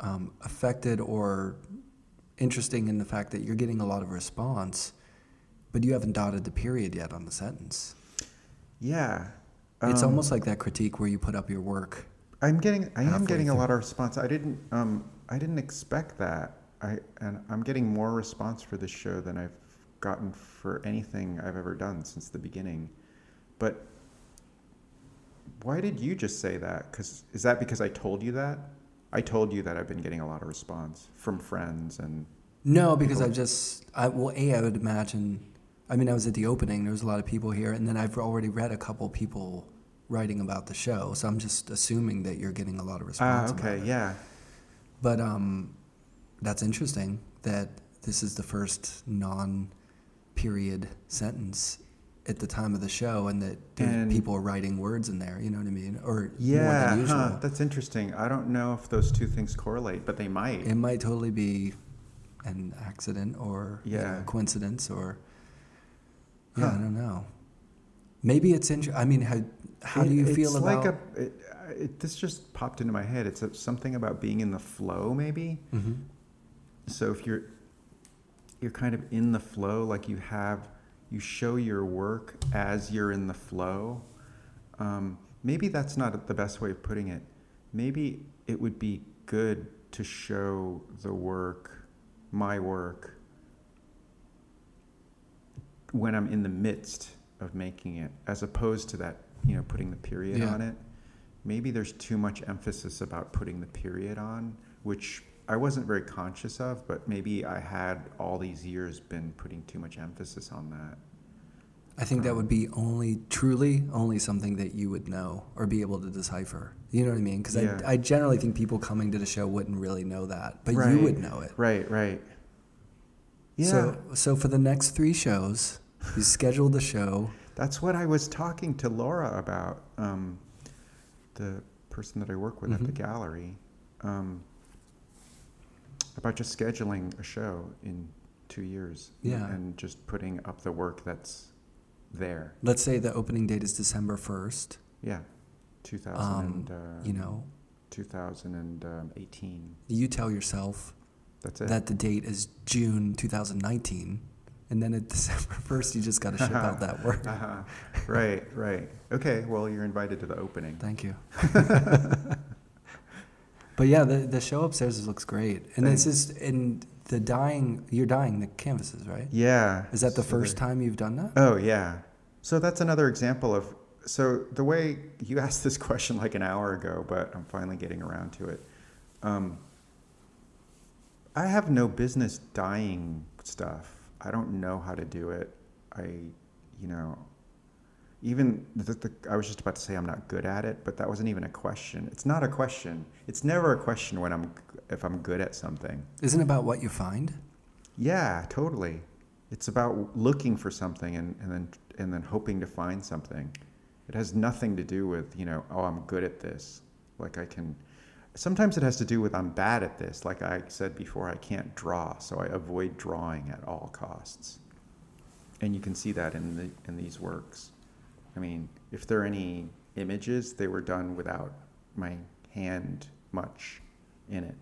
um, affected or interesting in the fact that you're getting a lot of response, but you haven't dotted the period yet on the sentence. yeah, it's um, almost like that critique where you put up your work. I'm getting I am getting a lot of response. I didn't um I didn't expect that. I and I'm getting more response for this show than I've gotten for anything I've ever done since the beginning. But why did you just say that? Cuz is that because I told you that? I told you that I've been getting a lot of response from friends and No, because I've just, I, well, A, I would imagine, I mean, I was at the opening, there was a lot of people here, and then I've already read a couple people writing about the show, so I'm just assuming that you're getting a lot of Ah, response. about okay, yeah. But um, that's interesting that this is the first non-period sentence at the time of the show, and that And- people are writing words in there. You know what I mean? Or more Yeah, than usual. huh, that's interesting. I don't know if those two things correlate, but they might. It might totally be an accident or you know, Yeah. coincidence or yeah, I don't know. Maybe it's inter- I mean, how how do you feel about? like a, it, it, this just popped into my head. It's a, something about being in the flow, maybe. Mhm. So if you're you're kind of in the flow, like you have you show your work as you're in the flow. Um, maybe that's not the best way of putting it. Maybe it would be good to show the work, my work, when I'm in the midst of making it, as opposed to that, you know, putting the period Yeah. on it. Maybe there's too much emphasis about putting the period on, which I wasn't very conscious of, but maybe I had all these years been putting too much emphasis on that. I think that would be only truly only something that you would know or be able to decipher. You know what I mean? Because Yeah. I, I generally think people coming to the show wouldn't really know that, but you would know it. Right, right. Yeah, So so for the next three shows, you scheduled the show. that's what I was talking to Laura about, um, the person that I work with at the Mhm. gallery, um, about just scheduling a show in two years. Yeah. And just putting up the work that's there. Let's say the opening date is December 1st. Yeah, 2000 Um, and, uh, you know, 2018. you tell yourself That's it. that the date is June 2019, and then at December 1st, you just got to ship out that work. uh-huh. Right, right. Okay, well, you're invited to the opening. Thank you. but yeah, the the show upstairs looks great, and this is in the dyeing. You're dyeing the canvases, right? Yeah. Is that the so first time you've done that? Oh, yeah. So that's another example of. So the way you asked this question like an hour ago, but I'm finally getting around to it. Um, I have no business dyeing stuff. I don't know how to do it. I, you know, even the, the, I was just about to say I'm not good at it, but that wasn't even a question. It's not a question. It's never a question when I'm if I'm good at something. Isn't about what you find? Yeah, totally. It's about looking for something and, and then and then hoping to find something. It has nothing to do with, you know, oh, I'm good at this. Like I can sometimes it has to do with I'm bad at this. Like I said before, I can't draw, so I avoid drawing at all costs. And you can see that in the in these works. I mean, if there are any images, they were done without my hand much in it.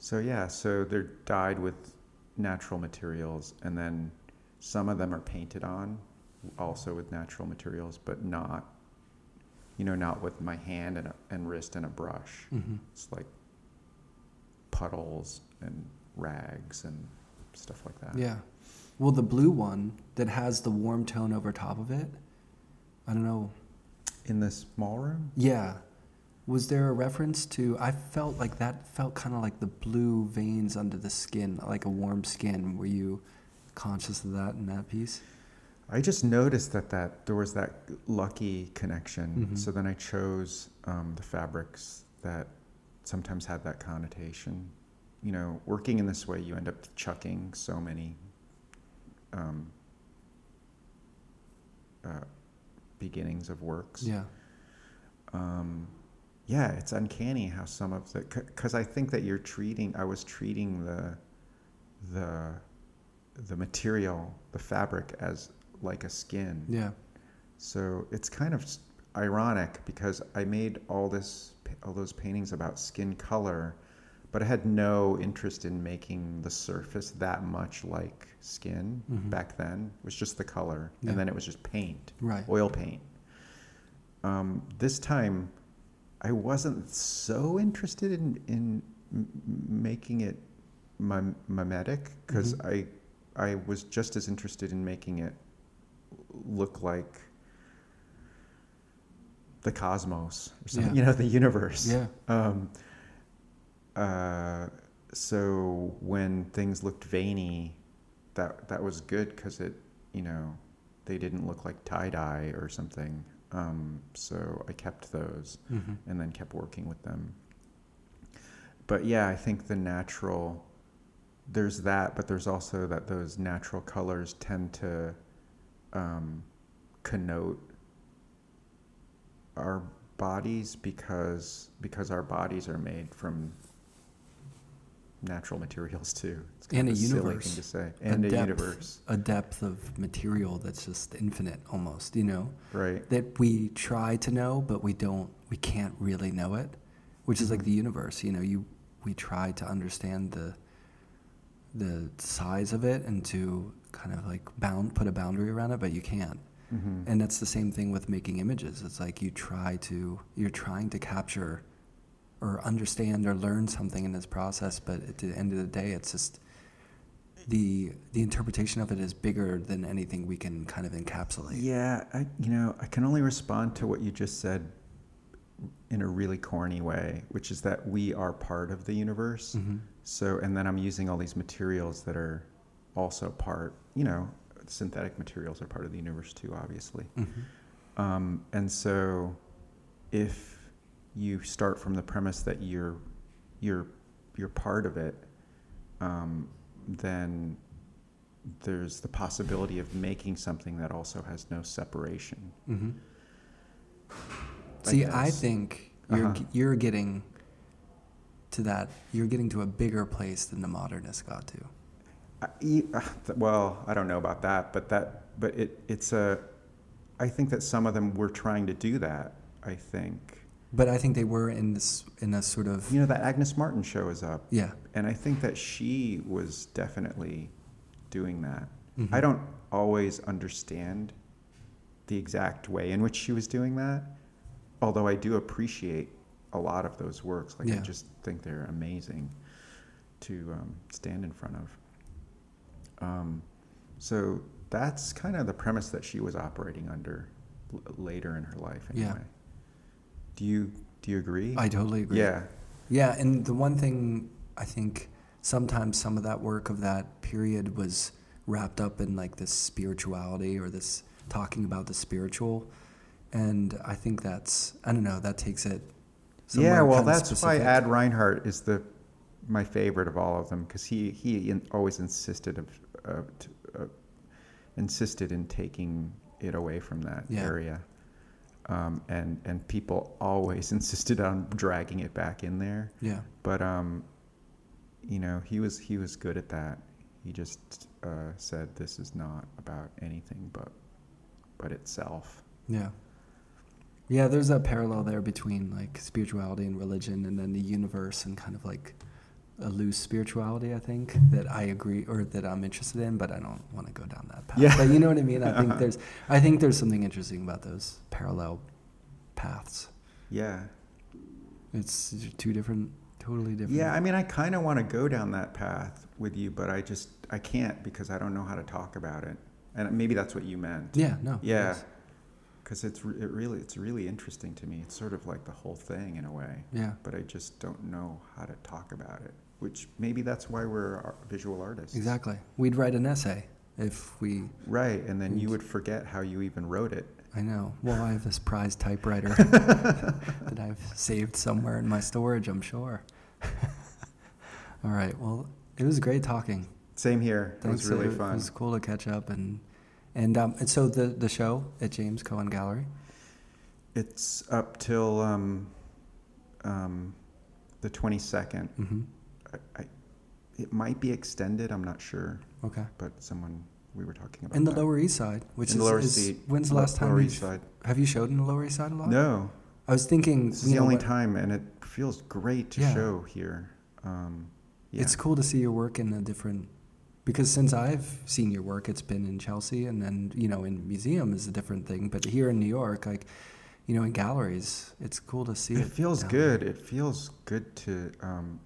So yeah, so they're dyed with natural materials, and then some of them are painted on, also with natural materials, but not, you know, not with my hand and, a, and wrist and a brush. Mm-hmm. It's like puddles and rags and stuff like that. Yeah. Well, the blue one that has the warm tone over top of it, I don't know. In the small room? Yeah. Was there a reference to? I felt like that felt kind of like the blue veins under the skin, like a warm skin. Were you conscious of that in that piece? I just noticed that, that there was that lucky connection. Mhm. So then I chose um, the fabrics that sometimes had that connotation. You know, working in this way, you end up chucking so many um, uh, beginnings of works. Yeah. Um, yeah, it's uncanny how some of the because I think that you're treating. I was treating the the the material, the fabric, as like a skin. Yeah. So it's kind of ironic because I made all this, all those paintings about skin color, but I had no interest in making the surface that much like skin Mhm. back then. It was just the color, Yeah. and then it was just paint, Right. oil paint. Um, this time, I wasn't so interested in in making it mim- mimetic because Mhm. I I was just as interested in making it look like the cosmos or something, Yeah. you know, the universe. Yeah. Um, uh, so when things looked veiny, that that was good because it, you know, they didn't look like tie dye or something. Um, so I kept those Mm-hmm. and then kept working with them. But yeah, I think the natural, there's that, but there's also that those natural colors tend to um, connote our bodies because because our bodies are made from natural materials too. It's And a of silly universe. thing to say, A and a, depth. universe, A depth of material that's just infinite, almost. You know, right? that we try to know, but we don't. We can't really know it, which is like Mhm. the universe. You know, you we try to understand the the size of it and to kind of like bound put a boundary around it, but you can't. hmm And that's the same thing with making images. It's like you try to you're trying to capture or understand or learn something in this process, but at the end of the day, it's just the the interpretation of it is bigger than anything we can kind of encapsulate. Yeah, I you know I can only respond to what you just said in a really corny way, which is that we are part of the universe. hmm So, and then I'm using all these materials that are also part. You know, synthetic materials are part of the universe too, obviously. hmm Um, and so, if you start from the premise that you're you're you're part of it, um, then there's the possibility of making something that also has no separation. hmm I See, I think you're Uh-huh. you're getting to that. You're getting to a bigger place than the modernists got to. I, uh, well, I don't know about that, but that, but it, it's a. I think that some of them were trying to do that. I think. But I think they were in this in a sort of You know that Agnes Martin show is up, yeah. and I think that she was definitely doing that. Mhm. I don't always understand the exact way in which she was doing that, although I do appreciate a lot of those works. Like I just think they're amazing to um, stand in front of. Um, so that's kind of the premise that she was operating under l- later in her life. Yeah. Do you do you agree? I totally agree. Yeah. Yeah, and the one thing I think sometimes some of that work of that period was wrapped up in like this spirituality or this talking about the spiritual, and I think that's I don't know that takes it. Yeah, well, that's specific. why Ad Reinhardt is the my favorite of all of them because he he in, always insisted of uh, t- uh, insisted in taking it away from that Yeah. area, um, and and people always insisted on dragging it back in there. Yeah, But um, you know, he was he was good at that. He just uh, said this is not about anything but but itself. yeah, yeah. There's that parallel there between like spirituality and religion, and then the universe and kind of like a loose spirituality. I think that I agree or that I'm interested in, but I don't want to go down that path. Yeah. But you know what I mean. I think Uh-huh. there's I think there's something interesting about those parallel paths. Yeah. It's two different, totally different. Yeah, I mean, I kind of want to go down that path with you, but I just I can't because I don't know how to talk about it, and maybe that's what you meant. Yeah. No. Yeah, yes. because it's it really it's really interesting to me. It's sort of like the whole thing in a way, Yeah. but I just don't know how to talk about it. Which maybe that's why we're visual artists. Exactly. We'd write an essay if we. Right, and then you would forget how you even wrote it. I know. Well, I have this prized typewriter that I've saved somewhere in my storage. I'm sure. All right. Well, it was great talking. Same here. Thanks. it was really fun. It was cool to catch up and and um and so the the show at James Cohen Gallery. It's up till um, um, the twenty second. Mm-hmm. I, it might be extended. I'm not sure, Okay. but someone we were talking about In the that. Lower East Side, which in is, the lower is seat. when's the last time Lower East Side. have you showed in the Lower East Side a lot? No, I was thinking this is the know, only what- time, and it feels great to Yeah. show here. Um, yeah. It's cool to see your work in a different because since I've seen your work, it's been in Chelsea, and then you know in museum is a different thing. But here in New York, like you know in galleries, it's cool to see it. It feels good. there. It feels good to um,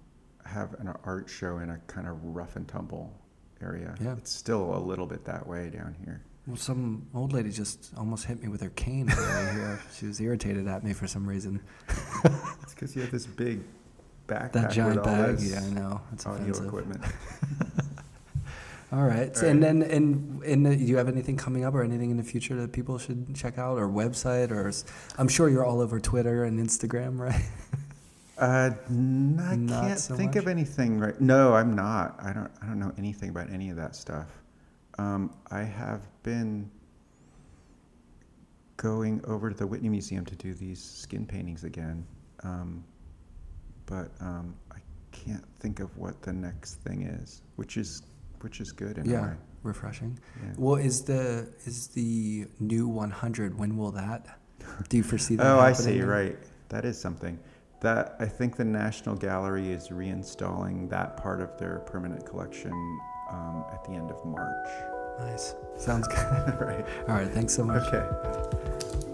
have an art show in a kind of rough and tumble area. Yeah. It's still a little bit that way down here. Well, some old lady just almost hit me with her cane on here. She was irritated at me for some reason. It's because you have this big backpack That giant all bag, yeah, I know. It's audio offensive. equipment. All right. So, All and then, and, and uh, do you have anything coming up or anything in the future that people should check out or website or I'm sure you're all over Twitter and Instagram, right? Uh, n- I Not can't so think much? of anything right. No, I'm not. I don't. I don't know anything about any of that stuff. Um, I have been going over to the Whitney Museum to do these skin paintings again, um, but um, I can't think of what the next thing is, which is which is good in a yeah. way. Refreshing. Yeah. Well, is the is the new 100? When will that? Do you foresee that? Oh, I happening? see. Right, that is something. That I think the National Gallery is reinstalling that part of their permanent collection um, at the end of March. Nice. Sounds good. right. All right. Thanks so much. Okay.